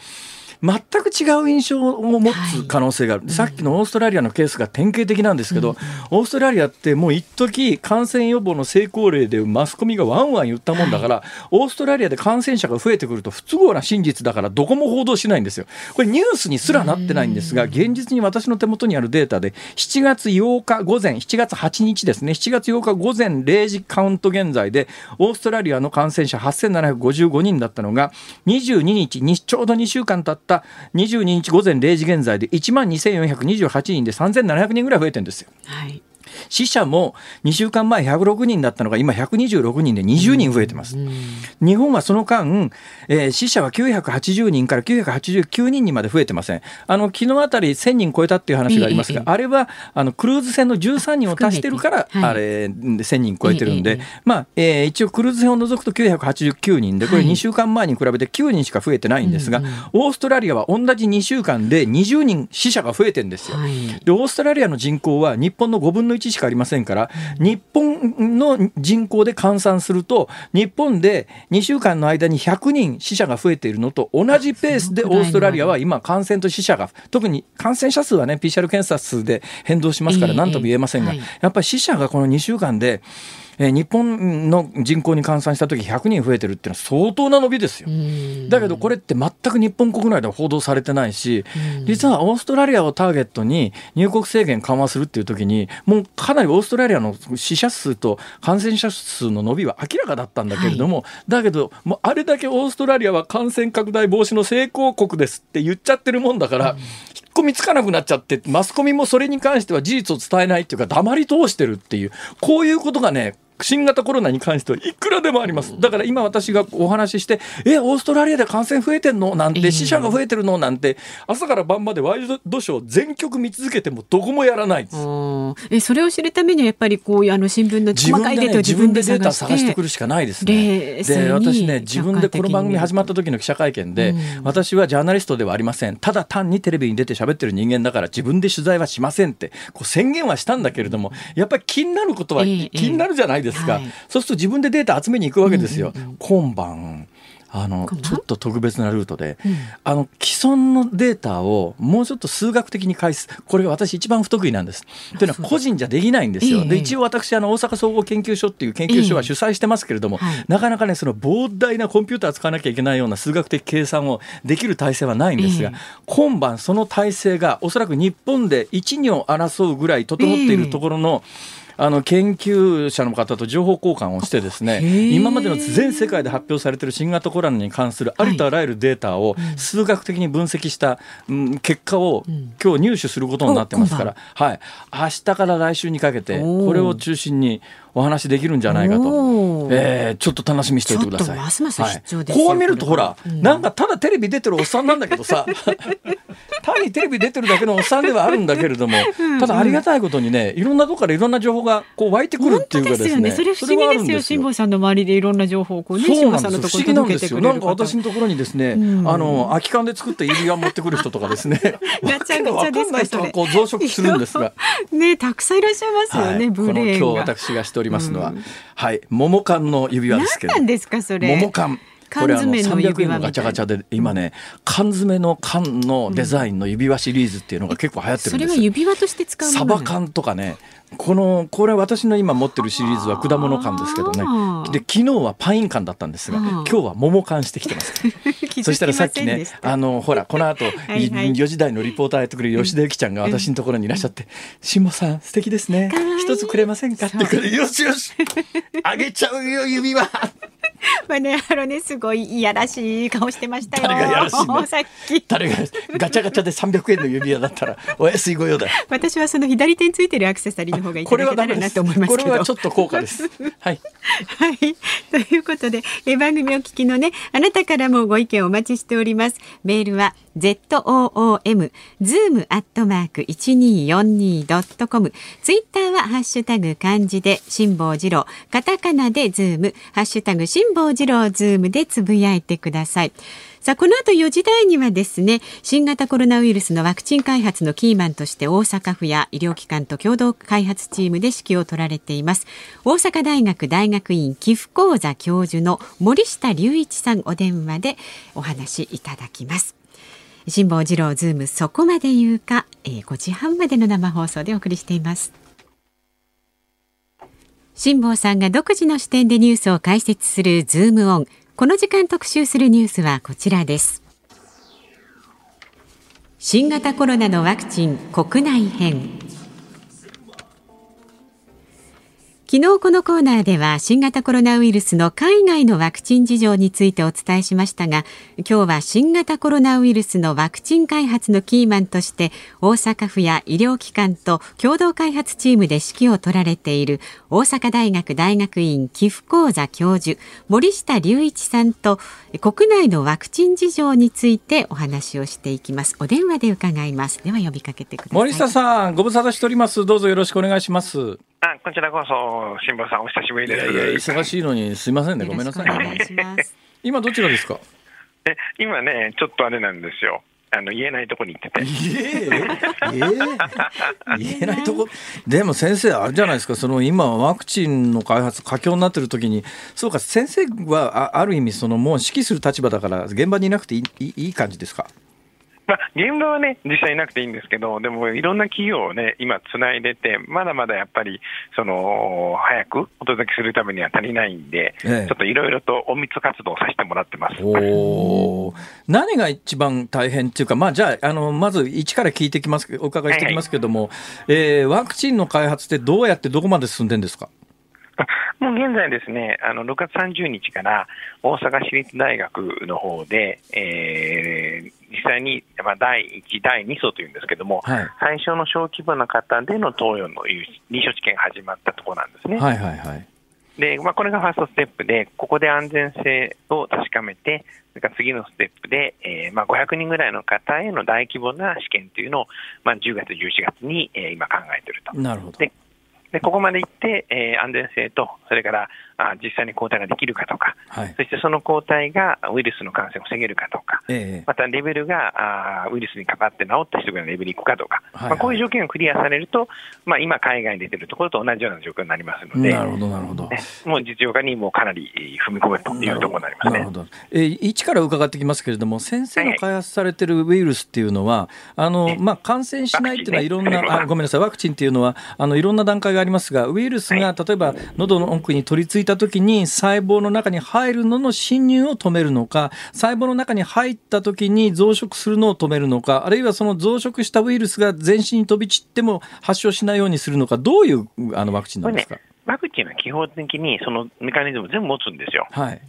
A: 全く違う印象を持つ可能性がある、はい、さっきのオーストラリアのケースが典型的なんですけど、うん、オーストラリアってもう一時感染予防の成功例でマスコミがワンワン言ったもんだから、はい、オーストラリアで感染者が増えてくると不都合な真実だからどこも報道しないんですよ。これニュースにすらなってないんですが現実に私の手元にあるデータで7月8日午前7月8日ですね。7月8日午前0時カウント現在でオーストラリアの感染者8755人だったのが22日にちょうど2週間経ってった22日午前0時現在で1万2428人で3700人ぐらい増えてるんですよ。はい死者も2週間前106人だったのが今126人で20人増えてます。日本はその間、えー、死者は980人から989人にまで増えてません。あの昨日あたり1000人超えたっていう話がありますが、あれはあのクルーズ船の13人を足してるから、あれ1000人超えてるんで、まあ、えー、一応クルーズ船を除くと989人でこれ2週間前に比べて9人しか増えてないんですが、オーストラリアは同じ2週間で20人死者が増えてるんですよ。でオーストラリアの人口は日本の5分の1しかありませんから、日本の人口で換算すると、日本で2週間の間に100人死者が増えているのと同じペースでオーストラリアは今、感染と死者が、特に感染者数はね、PCR 検査数で変動しますから、何とも言えませんが、やっぱり死者がこの2週間で、えー、日本の人口に換算した時100人増えてるっていうのは相当な伸びですよ。だけどこれって全く日本国内では報道されてないし実はオーストラリアをターゲットに入国制限緩和するっていう時にもうかなりオーストラリアの死者数と感染者数の伸びは明らかだったんだけれども、はい、だけどもうあれだけオーストラリアは感染拡大防止の成功国ですって言っちゃってるもんだから、うん、引っ込みつかなくなっちゃってマスコミもそれに関しては事実を伝えないっていうか黙り通してるっていうこういうことがね新型コロナに関してはいくらでもあります。だから今私がお話しして、え、オーストラリアで感染増えてんの？なんて、死者が増えてるの？なんて、朝から晩までワイドショー全局見続けてもどこもやらないです。
B: え、それを知るためにはやっぱりこういうあの新聞の細かいデータを自分で、
A: ね、データ探してくるしかないですね。で、私ね、自分でこの番組始まった時の記者会見で、私はジャーナリストではありません。ただ単にテレビに出て喋ってる人間だから自分で取材はしませんって、こう宣言はしたんだけれども、やっぱり気になることは気になるじゃないですか。そうすると自分でデータ集めに行くわけですよ。今晩あのちょっと特別なルートで、うん、あの既存のデータをもうちょっと数学的に返す。これ私一番不得意なんです。というのは個人じゃできないんですよ。で一応私あの大阪総合研究所っていう研究所は主催してますけれども、なかなかねその膨大なコンピューター使わなきゃいけないような数学的計算をできる体制はないんですが、今晩その体制がおそらく日本で一二を争うぐらい整っているところの、あの研究者の方と情報交換をしてですね今までの全世界で発表されている新型コロナに関するありとあらゆるデータを数学的に分析した、うん、結果を今日入手することになってますから、は。い、明日から来週にかけてこれを中心にお話できるんじゃないかと、えー、ちょっと楽しみにしておいてください。
B: ますますはい、
A: こう見るとほら、うん、なんかただテレビ出てるおっさんなんだけどさ <laughs> 単にテレビ出てるだけのおっさんではあるんだけれどもただありがたいことにねいろんなとこからいろんな情報がこう湧いてくるっていうかですね。
B: それ不思議ですよ辛坊さんの周りでいろんな情報をこうね辛坊さんのところに届けてくれる
A: なんか私のところにですね、うん、あの空き缶で作った指輪持ってくる人とかですね。
B: ガチャガチャですか <laughs>
A: 人がこう増殖するんですが。<laughs>
B: ねたくさんいらっしゃいますよね、はい、ブレーン
A: 今日私がしておりますのは、うん、はい。桃缶の指輪ですけど。
B: 何ですかそれ。
A: 桃缶これあの300円のガチャガチャで今ね缶詰の缶のデザインの指輪シリーズっていうのが結構流行ってるんですよ、
B: それは指輪として使う
A: サバ缶とかねこのこれ私の今持ってるシリーズは果物缶ですけどね。で昨日はパイン缶だったんですが今日は桃缶してきてます。<laughs> そしたらさっきねあのほらこの後 <laughs> はい、4時台のリポーターやってくれる吉田由紀ちゃんが私のところにいらっしゃって「辛、坊、さん素敵ですね。一つくれませんか?」ってくれよしよし。あげちゃうよ指輪
B: まあね、あのね、すごいいやらしい顔してましたよ。
A: 誰がやらしい、ね、<laughs> さっき。誰がガチャガチャで300円の指輪だったら、<laughs> お安いご用だ。
B: 私はその左手についてるアクセサリーの方がいただけたらなと思います
A: これはちょっと高価です。はい。<laughs>
B: はい。ということで、え番組お聞きのね、あなたからもご意見お待ちしております。メールは ZOOM zoom アットマーク一二四二ドットコム。ツイッターはハッシュタグ漢字で辛坊治郎、カタカナでズーム、ハッシュタグ辛坊治郎ズームでつぶやいてください。さあこの後4時台にはですね新型コロナウイルスのワクチン開発のキーマンとして大阪府や医療機関と共同開発チームで指揮を執られています大阪大学大学院寄付講座教授の森下隆一さんお電話でお話いただきます辛坊治郎ズームそこまで言うか、えー、5時半までの生放送でお送りしています。辛坊さんが独自の視点でニュースを解説するズームオン。この時間特集するニュースはこちらです。新型コロナのワクチン国内編。昨日このコーナーでは新型コロナウイルスの海外のワクチン事情についてお伝えしましたが今日は新型コロナウイルスのワクチン開発のキーマンとして大阪府や医療機関と共同開発チームで指揮を執られている大阪大学大学院寄付講座教授森下隆一さんと国内のワクチン事情についてお話をしていきます。お電話で伺います。では呼びかけてください。
A: 森下さんご無沙汰しております。どうぞよろしくお願いします。
C: あ、こちらこそ、辛坊さん、お久しぶりです。い
A: やいや忙しいのに、すみませんね、ごめんなさい、ね。今どちらですか？
C: え、今ね、ちょっとあれなんですよ。あの言えないとこに行ってて。
A: 言え？ないとこ？でも先生あれじゃないですか？その今ワクチンの開発佳境になってる時に、そうか先生はあある意味そのもう指揮する立場だから現場にいなくていいいい感じですか？
C: まあ、現場はね、実際いなくていいんですけど、でもいろんな企業をね、今、つないでて、まだまだやっぱり、その早くお届けするためには足りないんで、ええ、ちょっといろいろと隠密活動させてもらってます。
A: お何が一番大変っていうか、まあ、じゃああの、まず一から聞いてきます、お伺いしていきますけれども、はいはい、えー、ワクチンの開発ってどうやってどこまで進んでるんですか？<laughs>
C: もう現在ですね、あの6月30日から大阪市立大学の方で、えー、実際に、まあ、第1、第2層というんですけれども、はい、最初の小規模な方での投与の臨床試験が始まったところなんですね。
A: はいはいはい
C: でまあ、これがファーストステップで、ここで安全性を確かめて、それから次のステップで、えーまあ、500人ぐらいの方への大規模な試験というのを、まあ、10月、11月に、えー、今考えていると。
A: なるほど
C: ででここまで行って、えー、安全性と、それからあ実際に抗体ができるかとか、はい、そしてその抗体がウイルスの感染を防げるかとか、えまたレベルがあウイルスにかかって治った人がレベルいくかとか、はいはい、まあ、こういう条件がクリアされると、まあ、今、海外に出てるところと同じような状況になりますので、
A: なるほどなるほど、
C: ね、もう実用化にもかなり踏み込むというところになりますね。なるほど。え
A: ー、一から伺ってきますけれども、先生の開発されているウイルスっていうのは、あのまあ、感染しないっていうのは、いろんな、あごめんなさい、ワクチンっていうのはあの、いろんな段階がありますが、ウイルスが例えば喉の奥に取り付いたときに、細胞の中に入るのの侵入を止めるのか、細胞の中に入った時に増殖するのを止めるのか、あるいはその増殖したウイルスが全身に飛び散っても発症しないようにするのか、どういうあのワクチンなんですか、ね、
C: ワクチンは基本的にそのメカニズム全部持つんですよ。
A: はい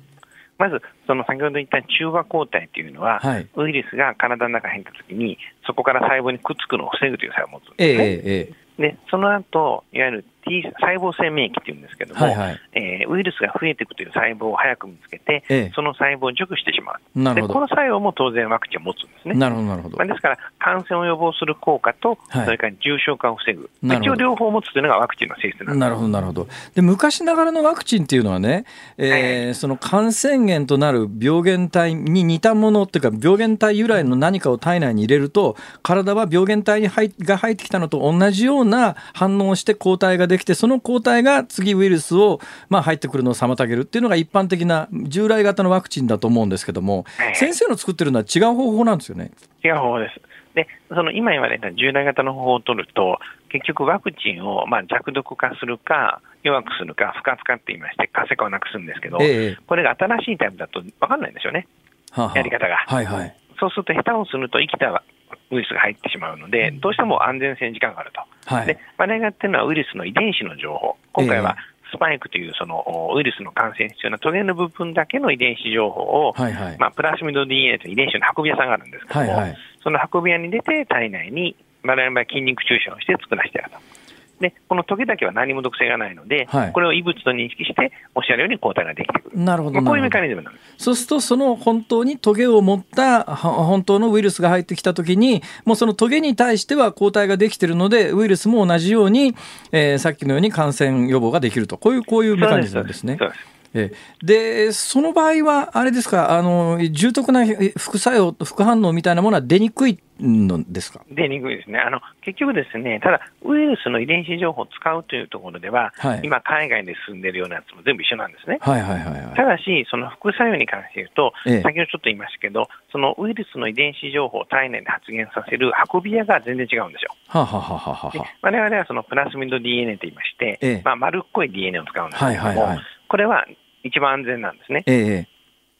C: まず、その先ほど言った中和抗体というのは、はい、ウイルスが体の中に入ったときに、そこから細胞にくっつくのを防ぐという作用を持つんですね。えーえー、でその後いわゆる T 細胞性免疫っていうんですけども、はいはい、えー、ウイルスが増えていくという細胞を早く見つけて、ええ、その細胞を除去してしまう。なるほどでこの作用も当然ワクチンを持つんですね。
A: なるほど、なるほど。ま
C: あ、ですから、感染を予防する効果と、はい、それから重症化を防ぐ。一応両方持つというのがワクチンの性質なんです。
A: なるほど、なるほど。で、昔ながらのワクチンっていうのはね、えー、はい、その感染源となる病原体に似たものっていうか、病原体由来の何かを体内に入れると、体は病原体に入が入ってきたのと同じような反応をして抗体がでできてその抗体が次ウイルスを、まあ、入ってくるのを妨げるっていうのが一般的な従来型のワクチンだと思うんですけども、はい、先生の作ってるのは違う方法なんですよね？
C: 違う方法です。で、その今言われた従来型の方法を取ると、結局ワクチンをまあ弱毒化するか、弱くするか、不活化って言いまして、活性化をなくすんですけど、えこれが新しいタイプだと分かんないんですよね、ははやり方が。はいはい、そうすると、下手をすると生きたウイルスが入ってしまうので、どうしても安全性に時間があると。はい、で、我々がやってるのはウイルスの遺伝子の情報。今回はスパイクというそのウイルスの感染必要なトゲの部分だけの遺伝子情報を、はいはい、まあ、プラスミド DNA という遺伝子の運び屋さんがあるんですけども、はいはい、その運び屋に出て体内に我々は筋肉注射をして作らせてやると。で、このトゲだけは何も毒性がないので、はい、これを異物と認識して、おっしゃるように抗体ができてくる。
A: なるほど。
C: こういうメカニズムなんです。
A: そうすると、その本当にトゲを持った本当のウイルスが入ってきたときに、もうそのトゲに対しては抗体ができているので、ウイルスも同じように、えー、さっきのように感染予防ができると、こういうこういうメカニズムですね。そうですえでその場合は、あれですかあの、重篤な副作用、副反応みたいなものは出にくいのですか？
C: 出にくいですね。あの、結局ですね、ただ、ウイルスの遺伝子情報を使うというところでは、はい、今、海外で進んでいるようなやつも全部一緒なんですね。はいはいはい、はい、ただし、その副作用に関して言うと、ええ、先ほどちょっと言いましたけど、そのウイルスの遺伝子情報を体内で発現させる運び屋が全然違うんですよ。ははははは我々はそのプラスミド DNA と言いまして、ええ、まあ、丸っこい DNA を使うんですけども、はいはいはい、これは一番安全なんですね。ええ、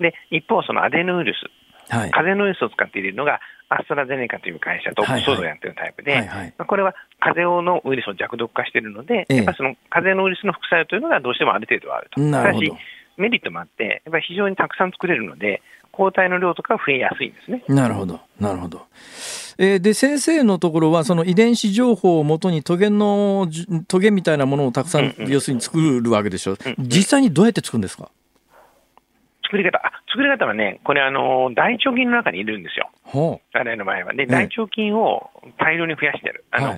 C: で一方、そのアデノウイルス、はい、風邪のウイルスを使っているのが、アストラゼネカという会社とオックスフォードをやってるタイプで、はいはい、これは風邪のウイルスを弱毒化しているので、ええ、やっぱその風邪のウイルスの副作用というのがどうしてもある程度はあると。ただし、メリットもあって、やっぱり非常にたくさん作れるので、抗体の量とか増えやすいんですね。
A: なるほど、なるほど。えー、で先生のところはその遺伝子情報をもとにトゲのトゲみたいなものをたくさん、うんうん、要するに作るわけでしょ、うんうん、実際にどうやって作るんですか？
C: 作り方、作り方はね、これ、あの大腸菌の中にいるんですよ、我々の場合は。で、大腸菌を大量に増やしてる、あの、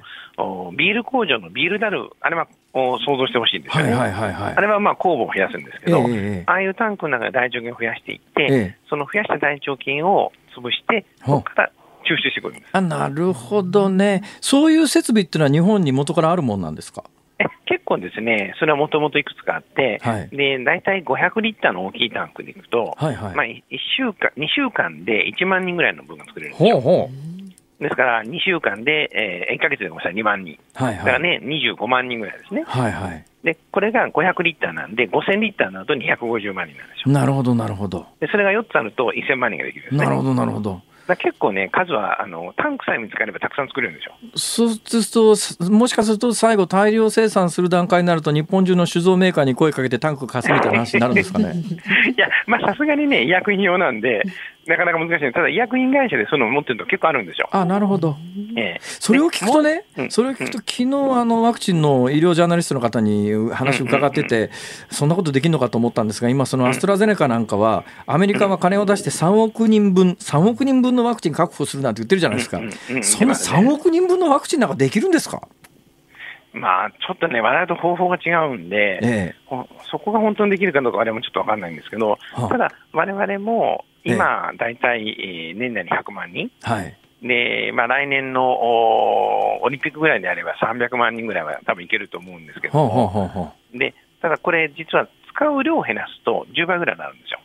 C: はい、ビール工場のビールダル、あれは想像してほしいんですよね、はいはいはいはい、あれはまあ酵母を増やすんですけど、えー、ああいうタンクの中で大腸菌を増やしていって、えー、その増やした大腸菌を潰して、そこから抽出してくるんですあ
A: なるほどね、そういう設備っていうのは、日本に元からあるもんなんですか？
C: え結構ですね、それはもともといくつかあって、はい、で大体500リッターの大きいタンクでいくと、はいはい、まあ、1週間、2週間で1万人ぐらいの分が作れるんですよ。ほうほうですから、2週間で、えー、1か月でごめんなさい、2万人。はいはい、だからね、25万人ぐらいですね。はいはい。で、これが500リッターなんで、5000リッターになると250万人なんですよ。
A: なるほど、なるほど。
C: で、それが4つあると1000万人ができるんです
A: ね。なるほど、なるほど。
C: 結構ね、数はあのタンクさえ見つかればたくさん作れるんでしょ
A: そうすると、もしかすると最後、大量生産する段階になると、日本中の酒造メーカーに声かけてタンク貸すみたいな話になるんですかね。<laughs>
C: いや、まあさすがにね、医薬品用なんで、なかなか難しい。ただ医薬品会社でそういうのを持ってると結構あるんですよ。
A: あなるほど、えー、それを聞くとね、うん、それを聞くと、昨日あのワクチンの医療ジャーナリストの方に話を伺ってて、そんなことできるのかと思ったんですが、今、そのアストラゼネカなんかは、アメリカは金を出して3億人分、3億人分のワクチン確保するなんて言ってるじゃないですか、そんな3億人分のワクチンなんかできるんですか？
C: まあ、ちょっとね、我々と方法が違うんで、ええ、そこが本当にできるかどうか、我々もちょっと分かんないんですけど、はあ、ただ、我々も今、大体年内に100万人、はい、でまあ、来年のオリンピックぐらいであれば300万人ぐらいは多分いけると思うんですけども、でただこれ、実は使う量を減らすと10倍ぐらいになるんですよ。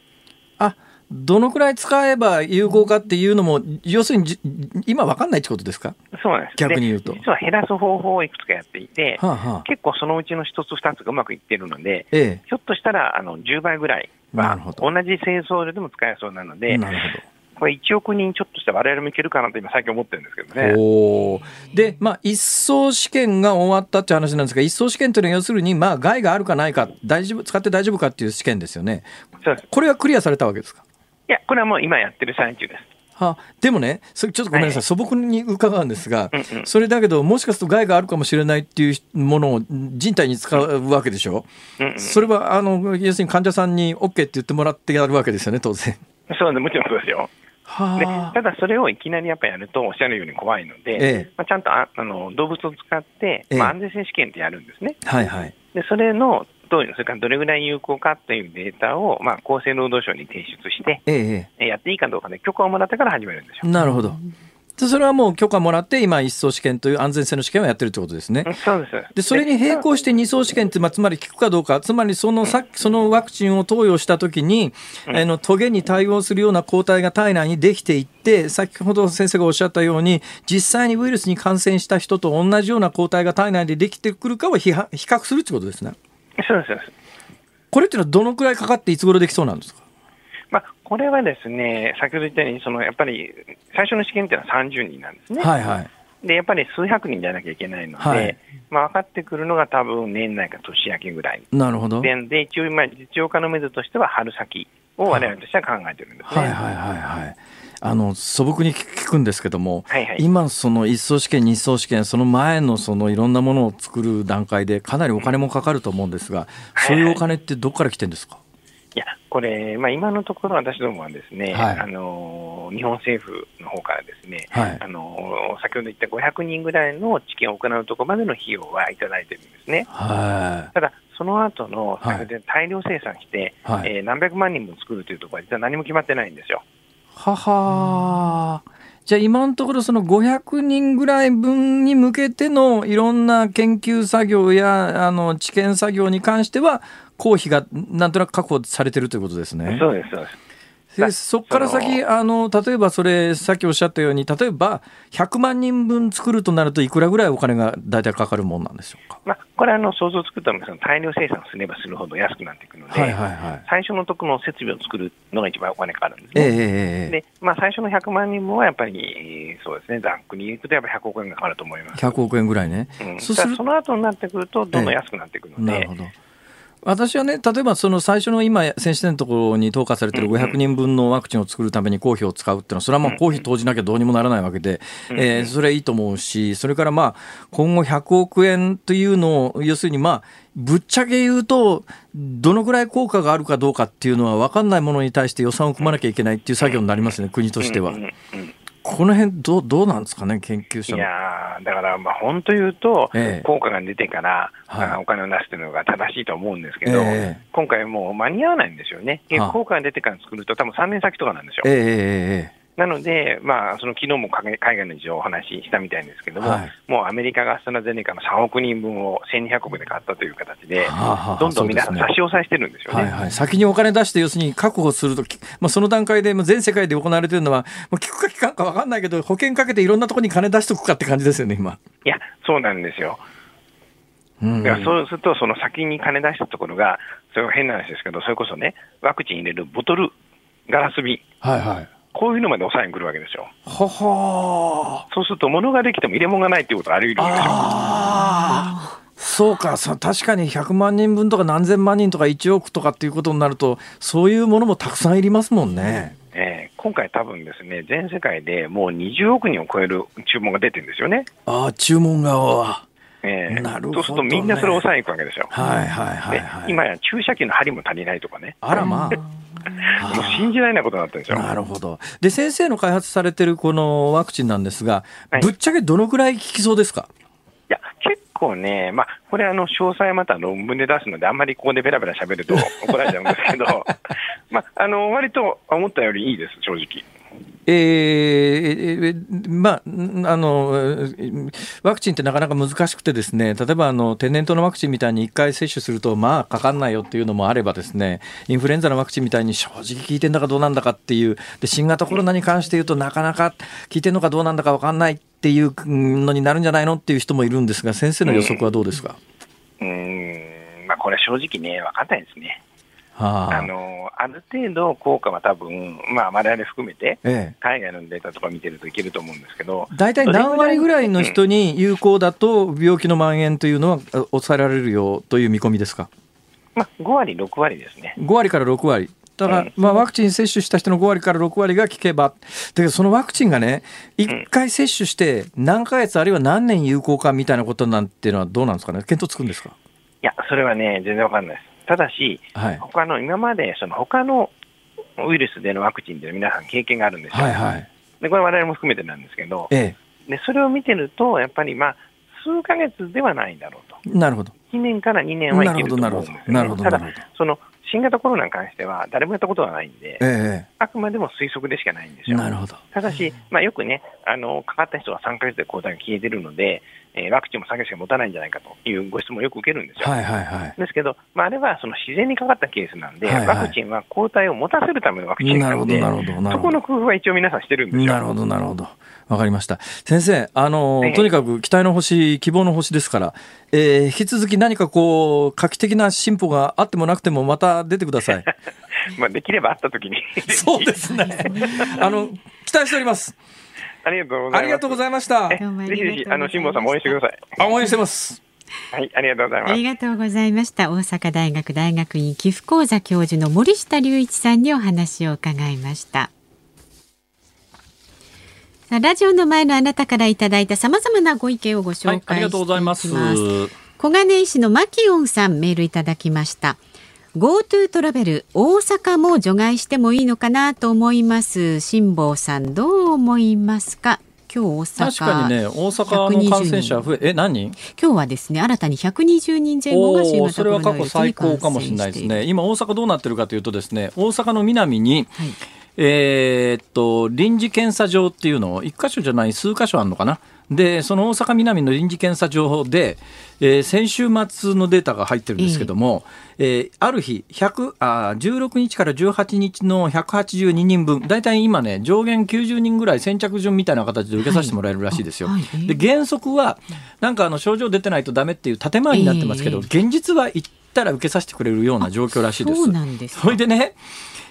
A: あどのくらい使えば有効かっていうのも、要するに今分かんないってことですか？
C: そうなんです。
A: 逆に言うと。
C: 実は減らす方法をいくつかやっていて、はあはあ、結構そのうちの一つ二つがうまくいってるので、ええ、ひょっとしたらあの10倍ぐらいは同じ製造量でも使えそうなので、なるほど。これ1億人ちょっとして我々もいけるかなと今、最近思ってるんですけどね。
A: で、まあ、一層試験が終わったって話なんですが、一層試験というのは要するに、まあ、害があるかないか、大丈夫使って大丈夫かっていう試験ですよね。これはクリアされたわけですか？
C: いや、これはもう今やってる最中です。
A: はでもね、それちょっとごめんなさい、はい、素朴に伺うんですが、うんうん、それだけど、もしかすると害があるかもしれないっていうものを人体に使うわけでしょ、うんうん、それはあの要するに患者さんに OK って言ってもらってやるわけですよね、当然。
C: そうね、もちろんそうですよ。でただ、それをいきなりやっぱやるとおっしゃるように怖いので、ええ、まあ、ちゃんとああの動物を使って、まあ、安全性試験ってやるんですね。はいはい、でそれのどうそれからどれぐらい有効かというデータを、まあ、厚生労働省に提出して、ええ、やっていいかどうかで、許可をもらってから始めるんですよ。
A: なるほどそれはもう許可もらって、今、一層試験という安全性の試験をやってるってことですね。
C: そうです
A: でそれに並行して二層試験って、まあ、つまり効くかどうか、つまりそのさっきそのワクチンを投与したときに、うん、あのトゲに対応するような抗体が体内にできていって、先ほど先生がおっしゃったように、実際にウイルスに感染した人と同じような抗体が体内でできてくるかを比較するってことですね。
C: そうです。
A: これっていうのはどのくらいかかっていつ頃できそうなんですか？
C: まあ、これはですね、先ほど言ったように、そのやっぱり最初の試験っていうのは30人なんですね。
A: はいはい、
C: でやっぱり数百人じゃなきゃいけないので、はい、まあ、分かってくるのが多分年内か年明けぐらい。
A: なるほど。
C: で、で一応、まあ、実用化のめどとしては春先を我々としては考えてるんですね。
A: はいはいはいはい。あの素朴に聞くんですけども、はいはい、今、その一層試験、二層試験、その前のそのいろんなものを作る段階で、かなりお金もかかると思うんですが、そういうお金ってどこから来てるんですか、
C: いや、これ、まあ、今のところ私どもはですね、はい、あの日本政府の方からですね、はい、あの先ほど言った500人ぐらいの治験を行うところまでの費用はいただいてるんですね。はい、ただ、その後の、はい、大量生産して、はい、えー、何百万人も作るというところは実は何も決まってないんですよ。
A: ははじゃあ今のところその500人ぐらい分に向けてのいろんな研究作業やあの治験作業に関しては公費がなんとなく確保されてるということですね。
C: そうですそうです
A: でそこから先あの、例えばそれ、さっきおっしゃったように、例えば100万人分作るとなると、いくらぐらいお金が大体かかるもんなんでしょうか、
C: まあ、これあの、想像つくと大量生産すればするほど安くなっていくので、はいはいはい、最初のところの設備を作るのが一番お金かかるんですね。えー、でまあ、最初の100万人分はやっぱり、そうですね、ざっくり言うと、やっぱり100億円がかかると思います。
A: 100億円ぐらいね。
C: うん、そその後になってくると、どんどん安くなっていくので。えー、なるほど
A: 私はね、例えばその最初の今、先進のところに投下されてる500人分のワクチンを作るために公費を使うっていうのは、それはまあ公費投じなきゃどうにもならないわけで、えー、それはいいと思うし、それからまあ、今後100億円というのを、要するにまあ、ぶっちゃけ言うと、どのぐらい効果があるかどうかっていうのは分かんないものに対して予算を組まなきゃいけないっていう作業になりますね、国としては。この辺どうどうなんですかね、研究者
C: いやだから、まあ、本当言うと、ええ、効果が出てから、はい、お金を出すというのが正しいと思うんですけど、え、今回もう間に合わないんですよね、効果が出てから作ると、多分3年先とかなんですよ。ええなので、まあ、その昨日も海外の事情をお話ししたみたいですけども、はい、もうアメリカがアストラゼネカの3億人分を1200億で買ったという形で、どんどん皆さん差し押さえしてるんですよね、ねはいはい、
A: 先にお金出して、要するに確保するとき、まあ、その段階で全世界で行われているのは、もう聞くか聞かんか分かんないけど、保険かけていろんなところに金出しとくかって感じですよね、今。
C: いや、そうなんですよ。うん、そうすると、その先に金出したところが、それは変な話ですけど、それこそね、ワクチン入れるボトル、ガラス瓶。はいはいこういうのまで抑えに来るわけですよ。ははそうすると、物ができても入れ物がないっていうことがあり得るわけですよ。
A: そうかさ確かに100万人分とか何千万人とか1億とかっていうことになるとそういうものもたくさんいりますもんね。
C: えー、今回、多分ですね全世界でもう20億人を超える注文が出てるんですよね。
A: ああ注文側は。
C: えー、なるほど、ね、そうするとみんなそれを抑えに行くわけですよ。
A: はいはいはい、はい、
C: 今や注射器の針も足りないとかね。
A: あらまあ
C: もう信じられないことになってるんですよ。
A: なるほど。で、先生の開発されてるこのワクチンなんですが、はい、ぶっちゃけどのくらい効きそうですか？
C: いや、結構ね、まあ、これ、あの、詳細また論文で出すので、あんまりここでべらべら喋ると怒られちゃうんですけど、<laughs> まあ、あの、割と思ったよりいいです、正直。
A: えー、まあ、あの、ワクチンってなかなか難しくてですね、例えばあの天然痘のワクチンみたいに1回接種すると、まあ、かかんないよっていうのもあればですね、インフルエンザのワクチンみたいに正直効いてんだかどうなんだかっていう、で新型コロナに関して言うとなかなか効いてんのかどうなんだか分かんないっていうのになるんじゃないのっていう人もいるんですが、先生の予測はどうですか、
C: うん、うん。まあ、これ正直ね、分かんないですね。はあ、あのある程度効果は多分、まあ、我々含めて、海外のデータとか見てるといけると思うんですけど、
A: 大体何割ぐらいの人に有効だと、病気の蔓延というのは抑えられるよという見込みですか、
C: まあ、5割、6割ですね。
A: 5割から6割。だから、まあ、ワクチン接種した人の5割から6割が効けば、だけどそのワクチンがね、1回接種して何ヶ月あるいは何年有効かみたいなことなんていうのはどうなんですかね、検討つくんですか？
C: いや、それはね、全然わかんないです。ただし、はい、他の今までその他のウイルスでのワクチンで皆さん経験があるんですよ。はいはい、でこれ我々も含めてなんですけど、ええ、でそれを見てると、やっぱりまあ数か月ではないんだろうと。
A: なるほど。
C: 1年から2年はいけると思うんですよ、ね、なるほど。ただ、その新型コロナに関しては、誰もやったことはないんで、えあくまでも推測でしかないんですよ。
A: なるほど。
C: ただし、まあ、よくねあの、かかった人は3か月で抗体が消えてるので、えー、ワクチンも3か月しか持たないんじゃないかというご質問をよく受けるんですよ。はいはいはい、ですけど、まあ、あれはその自然にかかったケースなんで、はいはい、ワクチンは抗体を持たせるためのワクチンなので、なるほどなるほど。そこの工夫は一応皆さんしてるんですよ。
A: なるほどなるほどわかりました。先生、あの、とにかく期待の星、希望の星ですから、えー、引き続き何かこう、画期的な進歩があってもなくても、また出てください。<laughs>
C: まあ、できればあったときに。<laughs>
A: そうですね。あの、期待しております。
C: ありがとうございます。あ
A: りがとうございました。ぜ
C: ひぜひ、あの、辛坊さんも応援してください。
A: あ、応援してます。
C: はい、ありがとうございます。
B: ありがとうございました。大阪大学大学院寄付講座教授の森下隆一さんにお話を伺いました。ラジオの前のあなたからいただいたさまざまなご意見をご紹介、はい、ありがとうございます。小金井市のマキオンさんメールいただきました。GoTo トラベル大阪も除外してもいいのかなと思います。辛坊さんどう思いますか？今日大阪
A: 確かにね大阪の感染者増ええ何人？
B: 今日はですね新たに120人前後が新型
A: それは過去最高かもしれないですね。今大阪どうなってるかというとですね大阪の南に、はいえー、っと臨時検査場っていうのを1箇所じゃない数箇所あるのかな？でその大阪南の臨時検査場で、えー、先週末のデータが入ってるんですけども、えー、えー、ある日100あ16日から18日の182人分大体今ね上限90人ぐらい先着順みたいな形で受けさせてもらえるらしいですよ。はいはい、で原則はなんかあの症状出てないとダメっていう建前になってますけど、現実は行ったら受けさせてくれるような状況らしいです。
B: そ
A: れでね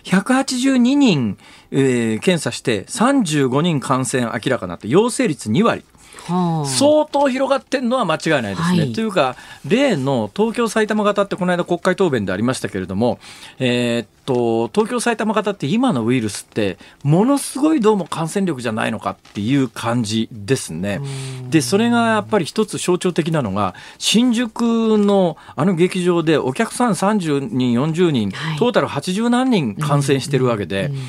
A: 182人、えー、検査して35人感染明らかになって陽性率2割。相当広がってるのは間違いないですね。はい、というか、例の東京、埼玉型ってこの間国会答弁でありましたけれども、えー、っと、東京、埼玉型って今のウイルスって、ものすごいどうも感染力じゃないのかっていう感じですね。で、それがやっぱり一つ象徴的なのが、新宿のあの劇場でお客さん30人、40人、はい、トータル80何人感染してるわけで、うんうんうん。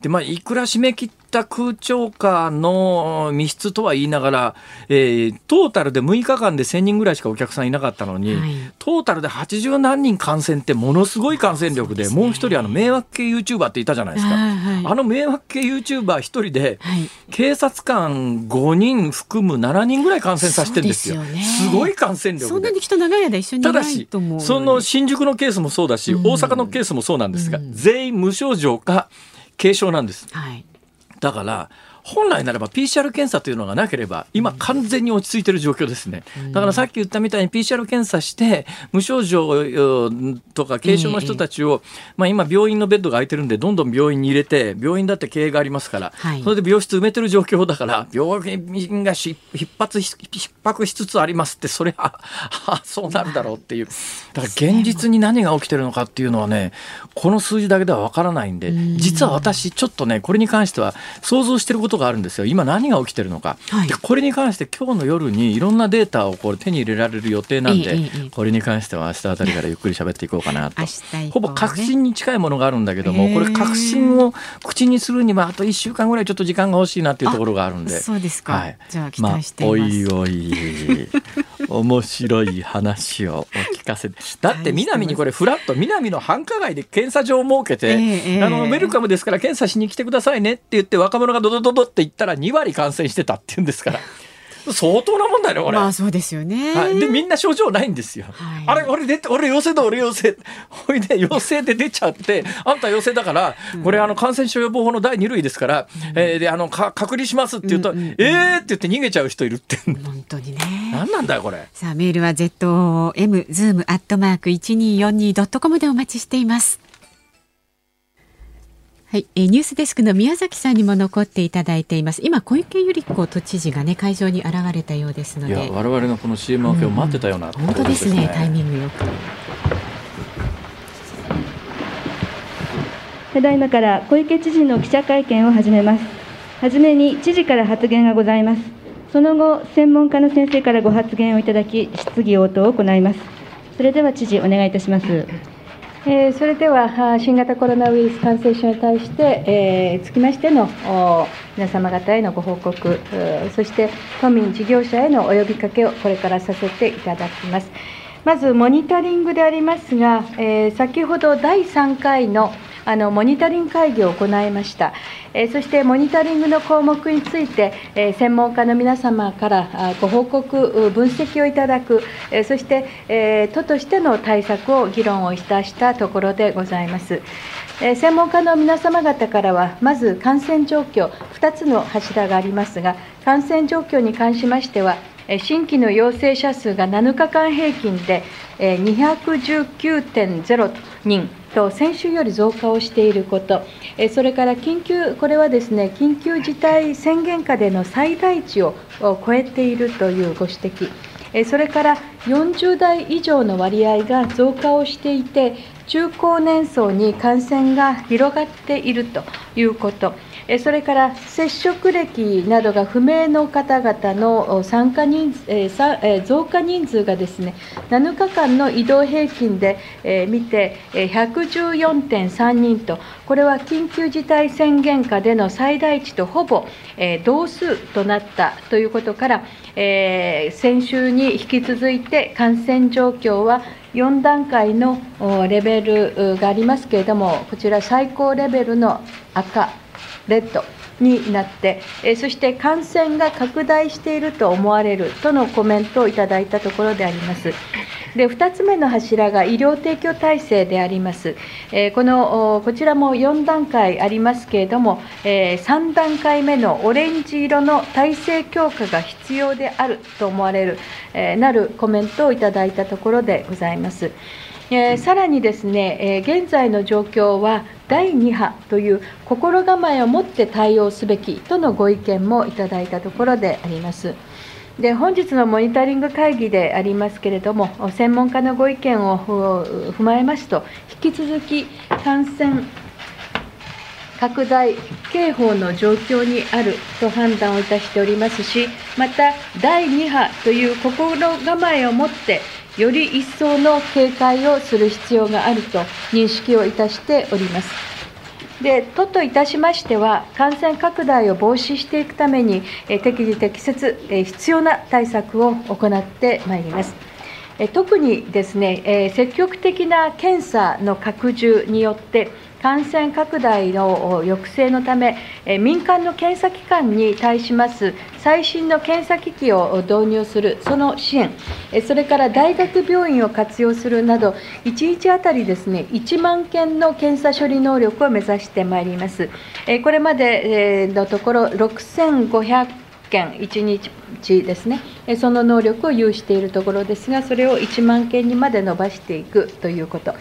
A: でまあ、いくら締め切った空調下の密室とは言いながら、えー、トータルで6日間で1000人ぐらいしかお客さんいなかったのに、はい、トータルで80何人感染ってものすごい感染力で、ね、もう一人あの迷惑系 YouTuber っていたじゃないですか、はい、あの迷惑系 YouTuber 一人で、はい、警察官5人含む7人ぐらい感染させてるんですよ。すよね、すごい感染力
B: そんなに人長い間一緒にいないと思う。
A: その新宿のケースもそうだし、大阪のケースもそうなんですが、うん、全員無症状か軽症なんです。はい、だから本来ならば PCR 検査というのがなければ今完全に落ち着いている状況ですね。だからさっき言ったみたいに PCR 検査して無症状とか軽症の人たちを、まあ、今病院のベッドが空いてるんでどんどん病院に入れて病院だって経営がありますから、それで病室埋めてる状況だから病院が逼迫逼迫しつつありますってそれは <laughs> そうなるだろうっていう。だから現実に何が起きてるのかっていうのはねこの数字だけでは分からないんで実は私ちょっとねこれに関しては想像してることがあるんですよ。今何が起きてるのか、はい、これに関して今日の夜にいろんなデータをこれ手に入れられる予定なんで、ええ、これに関しては明日あたりからゆっくり喋っていこうかなと、ね、ほぼ確信に近いものがあるんだけどもこれ確信を口にするにはあと1週間ぐらいちょっと時間が欲しいなっていうところがあるんで。
B: そうですか、はい、じゃあ期待してまあ、
A: おいおい面白い話をお聞かせ。だって南にこれフラット南の繁華街で検査場を設けて、えー、あのウェルカムですから検査しに来てくださいねって言って若者がドドドドって言ったら2割感染してたっていうんですから。相当なもんだよこれ。
B: まあそうですよね。
A: はい、でみんな症状ないんですよ。はい、あれ俺で俺陽性だ俺陽性。<laughs> ほいで陽性で出ちゃってあんた陽性だから、これあの感染症予防法の第2類ですから、うん、えー、であのか隔離しますって言うと、うんうん、えーって言って逃げちゃう人いるって。
B: 本当にね。
A: 何なんだよこれ。
B: さあメールは z o m zoom アットマーク一二四二ドットコムでお待ちしています。はい、えー、ニュースデスクの宮崎さんにも残っていただいています。今小池百合子都知事がね会場に現れたようですので、い
A: や我々のこの CM 明けを待ってたような、
B: うん、本当ですねタイミングよく。
D: ただいまから小池知事の記者会見を始めます。はじめに知事から発言がございます。その後、専門家の先生からご発言をいただき、質疑応答を行います。それでは知事、お願いいたします。
E: えそれでは新型コロナウイルス感染症に対して、えー、つきましての皆様方へのご報告、そして都民、事業者へのお呼びかけをこれからさせていただきます。まずモニタリングでありますが、えー、先ほど第3回のあのモニタリング会議を行いました、えー、そしてモニタリングの項目について、えー、専門家の皆様からご報告、分析をいただく、えー、そして、え都としての対策を議論をいたしたところでございます。専門家の皆様方からは、まず感染状況、2つの柱がありますが、感染状況に関しましては、新規の陽性者数が7日間平均で219.0人。と、先週より増加をしていること、それから緊急、これはですね、緊急事態宣言下での最大値を超えているというご指摘、それから40代以上の割合が増加をしていて、中高年層に感染が広がっているということ。それから接触歴などが不明の方々の参加人増加人数がですね7日間の移動平均で見て114.3人と、これは緊急事態宣言下での最大値とほぼ同数となったということから、先週に引き続いて感染状況は4段階のレベルがありますけれども、こちら最高レベルの赤。レッドになって、そして感染が拡大していると思われるとのコメントをいただいたところであります。で2つ目の柱が医療提供体制であります。このこちらも4段階ありますけれども、3段階目のオレンジ色の体制強化が必要であると思われる、なるコメントをいただいたところでございます。えー、さらにですね、えー、現在の状況は第2波という心構えを持って対応すべきとのご意見もいただいたところであります。で本日のモニタリング会議でありますけれども、専門家のご意見を踏まえますと、引き続き感染拡大警報の状況にあると判断をいたしておりますし、また第2波という心構えを持って、より一層の警戒をする必要があると認識をいたしております。で都といたしましては、感染拡大を防止していくために、適時適切、必要な対策を行ってまいります。特にですね、積極的な検査の拡充によって、感染拡大の抑制のため、民間の検査機関に対します最新の検査機器を導入する、その支援、それから大学病院を活用するなど、1日当たりですね、1万件の検査処理能力を目指してまいります。これまでのところ、6500件1日ですね、その能力を有しているところですが、それを1万件にまで伸ばしていくということ。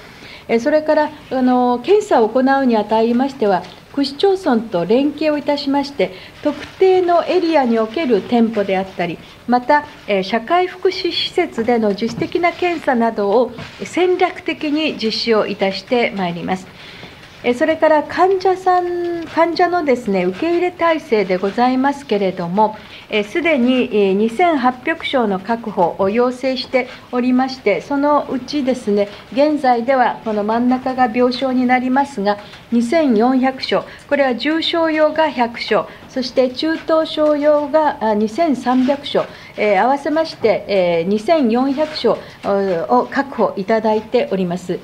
E: それからあの検査を行うにあたりましては、区市町村と連携をいたしまして、特定のエリアにおける店舗であったり、また、え社会福祉施設での自主的な検査などを戦略的に実施をいたしてまいります。それから患者さん、患者のですね受け入れ体制でございますけれども、すでに2800床の確保を要請しておりまして、そのうちですね、現在ではこの真ん中が病床になりますが、2400床、これは重症用が100床、そして中等症用が2300床、合わせまして2400床を確保いただいております。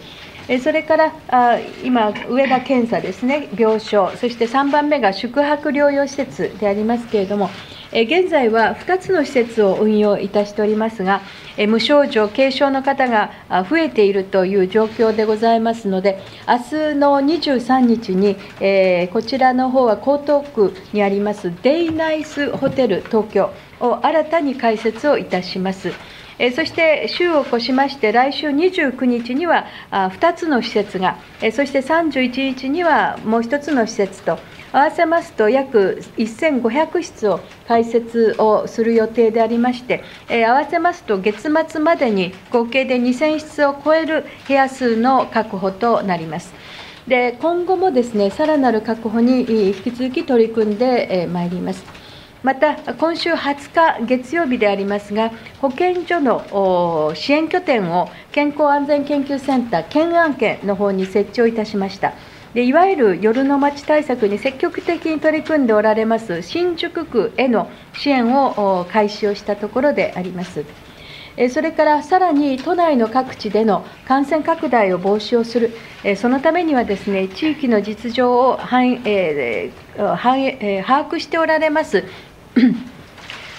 E: それから今、上が検査ですね、病床、そして3番目が宿泊療養施設でありますけれども、現在は2つの施設を運用いたしておりますが、無症状、軽症の方が増えているという状況でございますので、明日の23日に、こちらの方は江東区にありますデイナイスホテル東京を新たに開設をいたします。そして週を越しまして、来週29日には2つの施設が、そして31日にはもう1つの施設と、合わせますと約1500室を開設をする予定でありまして、合わせますと月末までに合計で2000室を超える部屋数の確保となります。で今後もですね、さらなる確保に引き続き取り組んでまいります。また、今週20日月曜日でありますが、保健所の支援拠点を健康安全研究センター、県案件の方に設置をいたしました。でいわゆる夜の街対策に積極的に取り組んでおられます新宿区への支援を開始をしたところであります。それからさらに都内の各地での感染拡大を防止をする、そのためにはですね地域の実情を把握しておられます <coughs>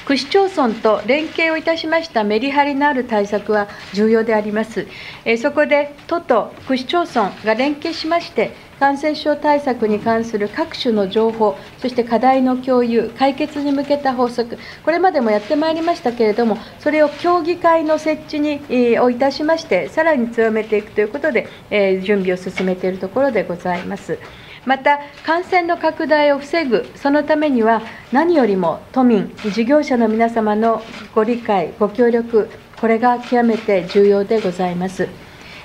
E: 区市町村と連携をいたしましたメリハリのある対策は重要であります。えそこで都と区市町村が連携しまして、感染症対策に関する各種の情報、そして課題の共有、解決に向けた法則、これまでもやってまいりましたけれども、それを協議会の設置にをいたしまして、さらに強めていくということで、え準備を進めているところでございます。また、感染の拡大を防ぐ、そのためには、何よりも都民、事業者の皆様のご理解、ご協力、これが極めて重要でございます。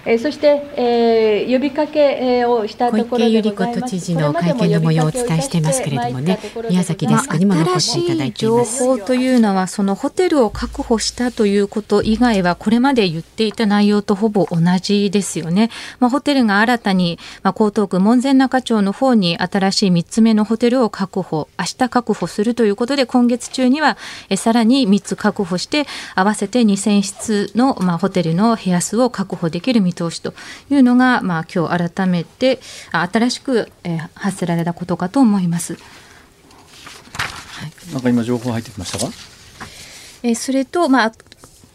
E: えー、そして、えー、呼びかけをしたところでございます。小池百合子都知事
B: の会見の模様をお伝えしていますけれどもね、宮崎デスクにも残していただいています。
F: 情報というのはそのホテルを確保したということ以外はこれまで言っていた内容とほぼ同じですよね。まあ、ホテルが新たに、まあ、江東区門前仲町の方に新しい3つ目のホテルを確保、明日確保するということで今月中にはえさらに3つ確保して合わせて2000室の、まあ、ホテルの部屋数を確保できる見通しというのが、まあ、今日改めて新しく、えー、発せられたことかと思います。は
A: い、なんか今情報入ってきましたか？
F: えー、それと、まあ、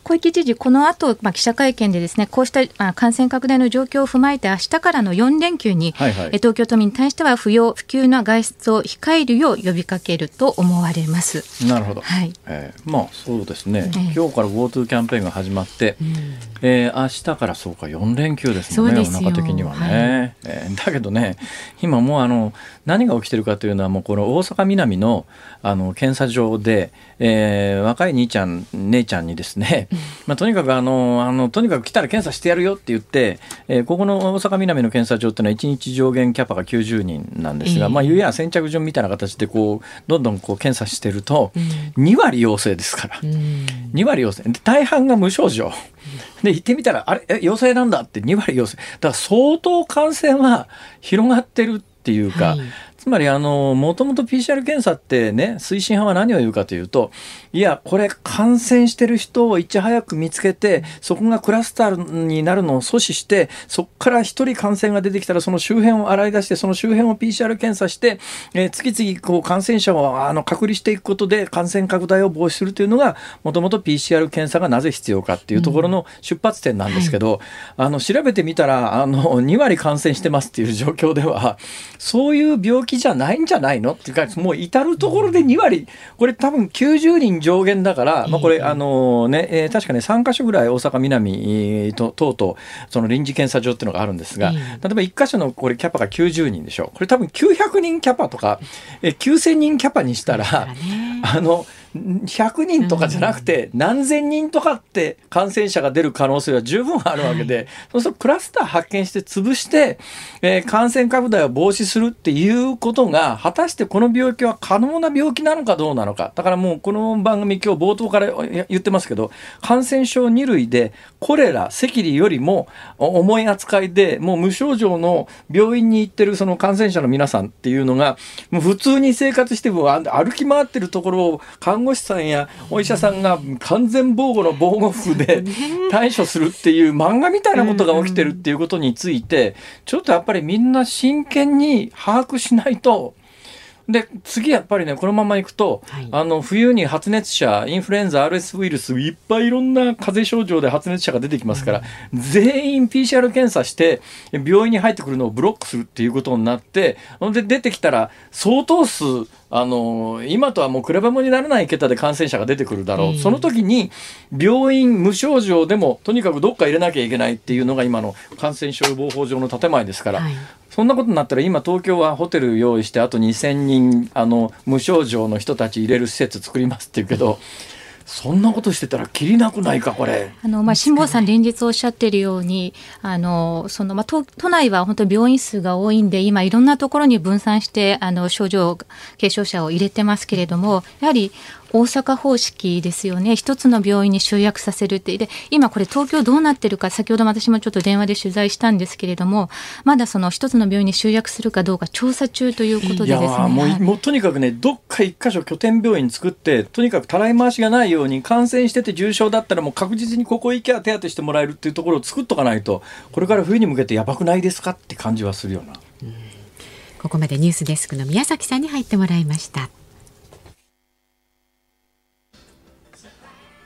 F: 小池知事、この後、まあ記者会見でですねこうしたあ感染拡大の状況を踏まえて、明日からの4連休に、はいはい、東京都民に対しては不要不急な外出を控えるよう呼びかけると思われます。
A: なるほど。はい。えー、まあそうですね。えー、今日から GoTo キャンペーンが始まって、うん、えー、明日からそうか4連休ですもんね。世の中的にはね。はい、えー、だけどね、今もうあの何が起きてるかというのはもうこの大阪南のあの検査場で、えー、若い兄ちゃん姉ちゃんにですね、<laughs> まあ、とにかくあのあのとにかく来たら検査してやるよって言って、えー、ここの大阪南の検査場っていうのは1日上限キャパが90人なんですが、えー、まあいや先着順みたいな形でこうどんどんこう検査してると、2割陽性ですから、うん、2割陽性。大半が無症状。で行ってみたらあれ？え陽性なんだって2割陽性。だから相当感染は広がってるっていうか、はい、つまりあのもともと PCR 検査ってね推進派は何を言うかというといやこれ感染してる人をいち早く見つけてそこがクラスターになるのを阻止してそこから1人感染が出てきたらその周辺を洗い出してその周辺を PCR 検査して、えー、次々こう感染者をあの隔離していくことで感染拡大を防止するというのがもともと PCR 検査がなぜ必要かっていうところの出発点なんですけど、うんはい、あの調べてみたらあの2割感染してますっていう状況ではそういう病気じゃないんじゃないのっていうかもう至る所で2割。これ多分90人上限だから、まあ、これあのね、えー、確かね3か所ぐらい大阪南と等々その臨時検査場っていうのがあるんですが、例えば1か所のこれキャパが90人でしょこれ多分900人キャパとか、えー、9000人キャパにしたら、あの100人とかじゃなくて何千人とかって感染者が出る可能性は十分あるわけで、そうするとクラスター発見して潰して、えー、感染拡大を防止するっていうことが果たしてこの病気は可能な病気なのかどうなのか。だからもうこの番組今日冒頭から言ってますけど感染症2類でコレラ赤痢よりも重い扱いでもう無症状の病院に行ってるその感染者の皆さんっていうのがもう普通に生活しても歩き回ってるところを看護師さんやお医者さんが完全防護の防護服で対処するっていう漫画みたいなことが起きてるっていうことについてちょっとやっぱりみんな真剣に把握しないと。で次やっぱりねこのままいくと、はい、あの冬に発熱者インフルエンザ RS ウイルスいっぱいいろんな風邪症状で発熱者が出てきますから、うん、全員 PCR 検査して病院に入ってくるのをブロックするっていうことになってで出てきたら相当数あの今とはもう比べ物にならない桁で感染者が出てくるだろう、うん、その時に病院無症状でもとにかくどっか入れなきゃいけないっていうのが今の感染症予防法上の建前ですから、はい、そんなことになったら今東京はホテル用意してあと2,000人あの無症状の人たち入れる施設作りますって言うけど。<laughs> そんなことしてたらきりなくないかこれ。
F: あのまあ辛坊さん連日おっしゃっているように、あのそのまあ都都内は本当病院数が多いんで今いろんなところに分散してあの症状軽症者を入れてますけれども、やはり大阪方式ですよね。一つの病院に集約させるって。で今これ東京どうなってるか先ほど私もちょっと電話で取材したんですけれどもまだその一つの病院に集約するかどうか調査中ということでですね。
A: もうもうとにかくねどっか一箇所拠点病院作ってとにかくたらい回しがないように感染してて重症だったらもう確実にここ行けば手当てしてもらえるっていうところを作っとかないとこれから冬に向けてやばくないですかって感じはするような。
B: ここまでニュースデスクの宮崎さんに入ってもらいました。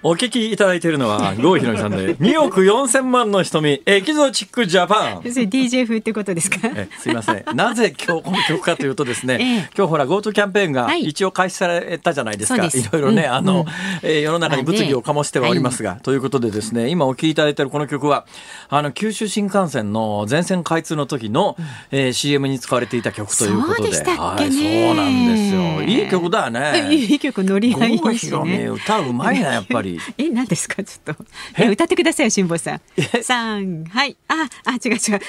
A: お聞きいただいているのは <laughs> 郷ひろみさんで2億4千万の瞳エキゾチックジャパン。
B: DJ 風ってことですか？
A: えすいません。なぜ今日この曲かというとですね、ええ、今日ほら GoTo キャンペーンが一応開始されたじゃないですか。はい、いろいろね、うん、あの、うん、えー、世の中に物議を醸してはおりますが、はい、ということでですね、今お聞きいただいているこの曲はあの九州新幹線の全線開通の時の、うん、えー、CM に使われていた曲ということで、
B: で
A: はい、そうなんですよ。いい曲だよね。<laughs>
B: いい曲乗り合い
A: ね。歌うまいなやっぱり。
B: え、何ですか？ちょっと。え？歌ってください辛坊さん。三はい。ああ違う違う。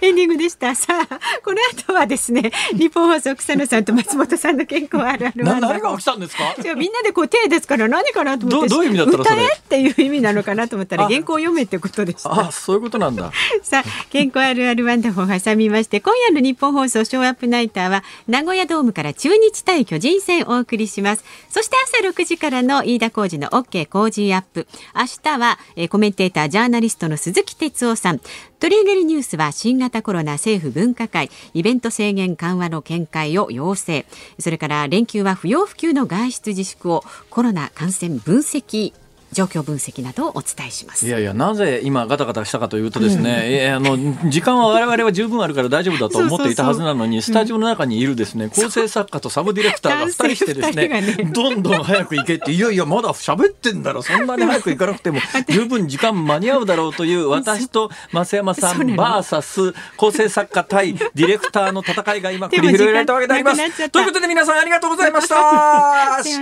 B: <laughs> エンディングでした。さあこの後はですね日本放送草野さんと松本さんの健康あるある
A: 何が起きたんですか？
B: じゃみんなでこう手ですから何かなと思って。
A: どういう意味だったら
B: 歌えっていう意味なのかなと思ったら原稿を読めってことでした。
A: あそういうことなんだ。<laughs>
B: さあ健康あるあるワンダフォー挟みまして今夜のニッポン放送ショウアップナイターはナゴヤドームから中日対巨人戦をお送りします。そして朝6時からの飯田浩二の OK 工事アップ。明日は、えー、コメンテータージャーナリストの鈴木哲夫さん。取り上げるニュースは新型コロナ政府分科会。イベント制限緩和の見解を要請。それから連休は不要不急の外出自粛をコロナ感染分析。状況分析などをお伝えします。
A: いやいやなぜ今ガタガタしたかというとですね、うん、あの時間は我々は十分あるから大丈夫だと思っていたはずなのにスタジオの中にいるですね、構成作家とサブディレクターが2人してですねね、どんどん早く行けっていやいやまだ喋ってんだろそんなに早く行かなくても <laughs> 十分時間間に合うだろうという私と増山さんバーサス構成作家対ディレクターの戦いが今繰り広げられたわけであります。ということで皆さんありがとうございました。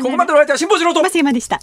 A: ここまでの相手は辛坊治郎と。
B: 増山でした。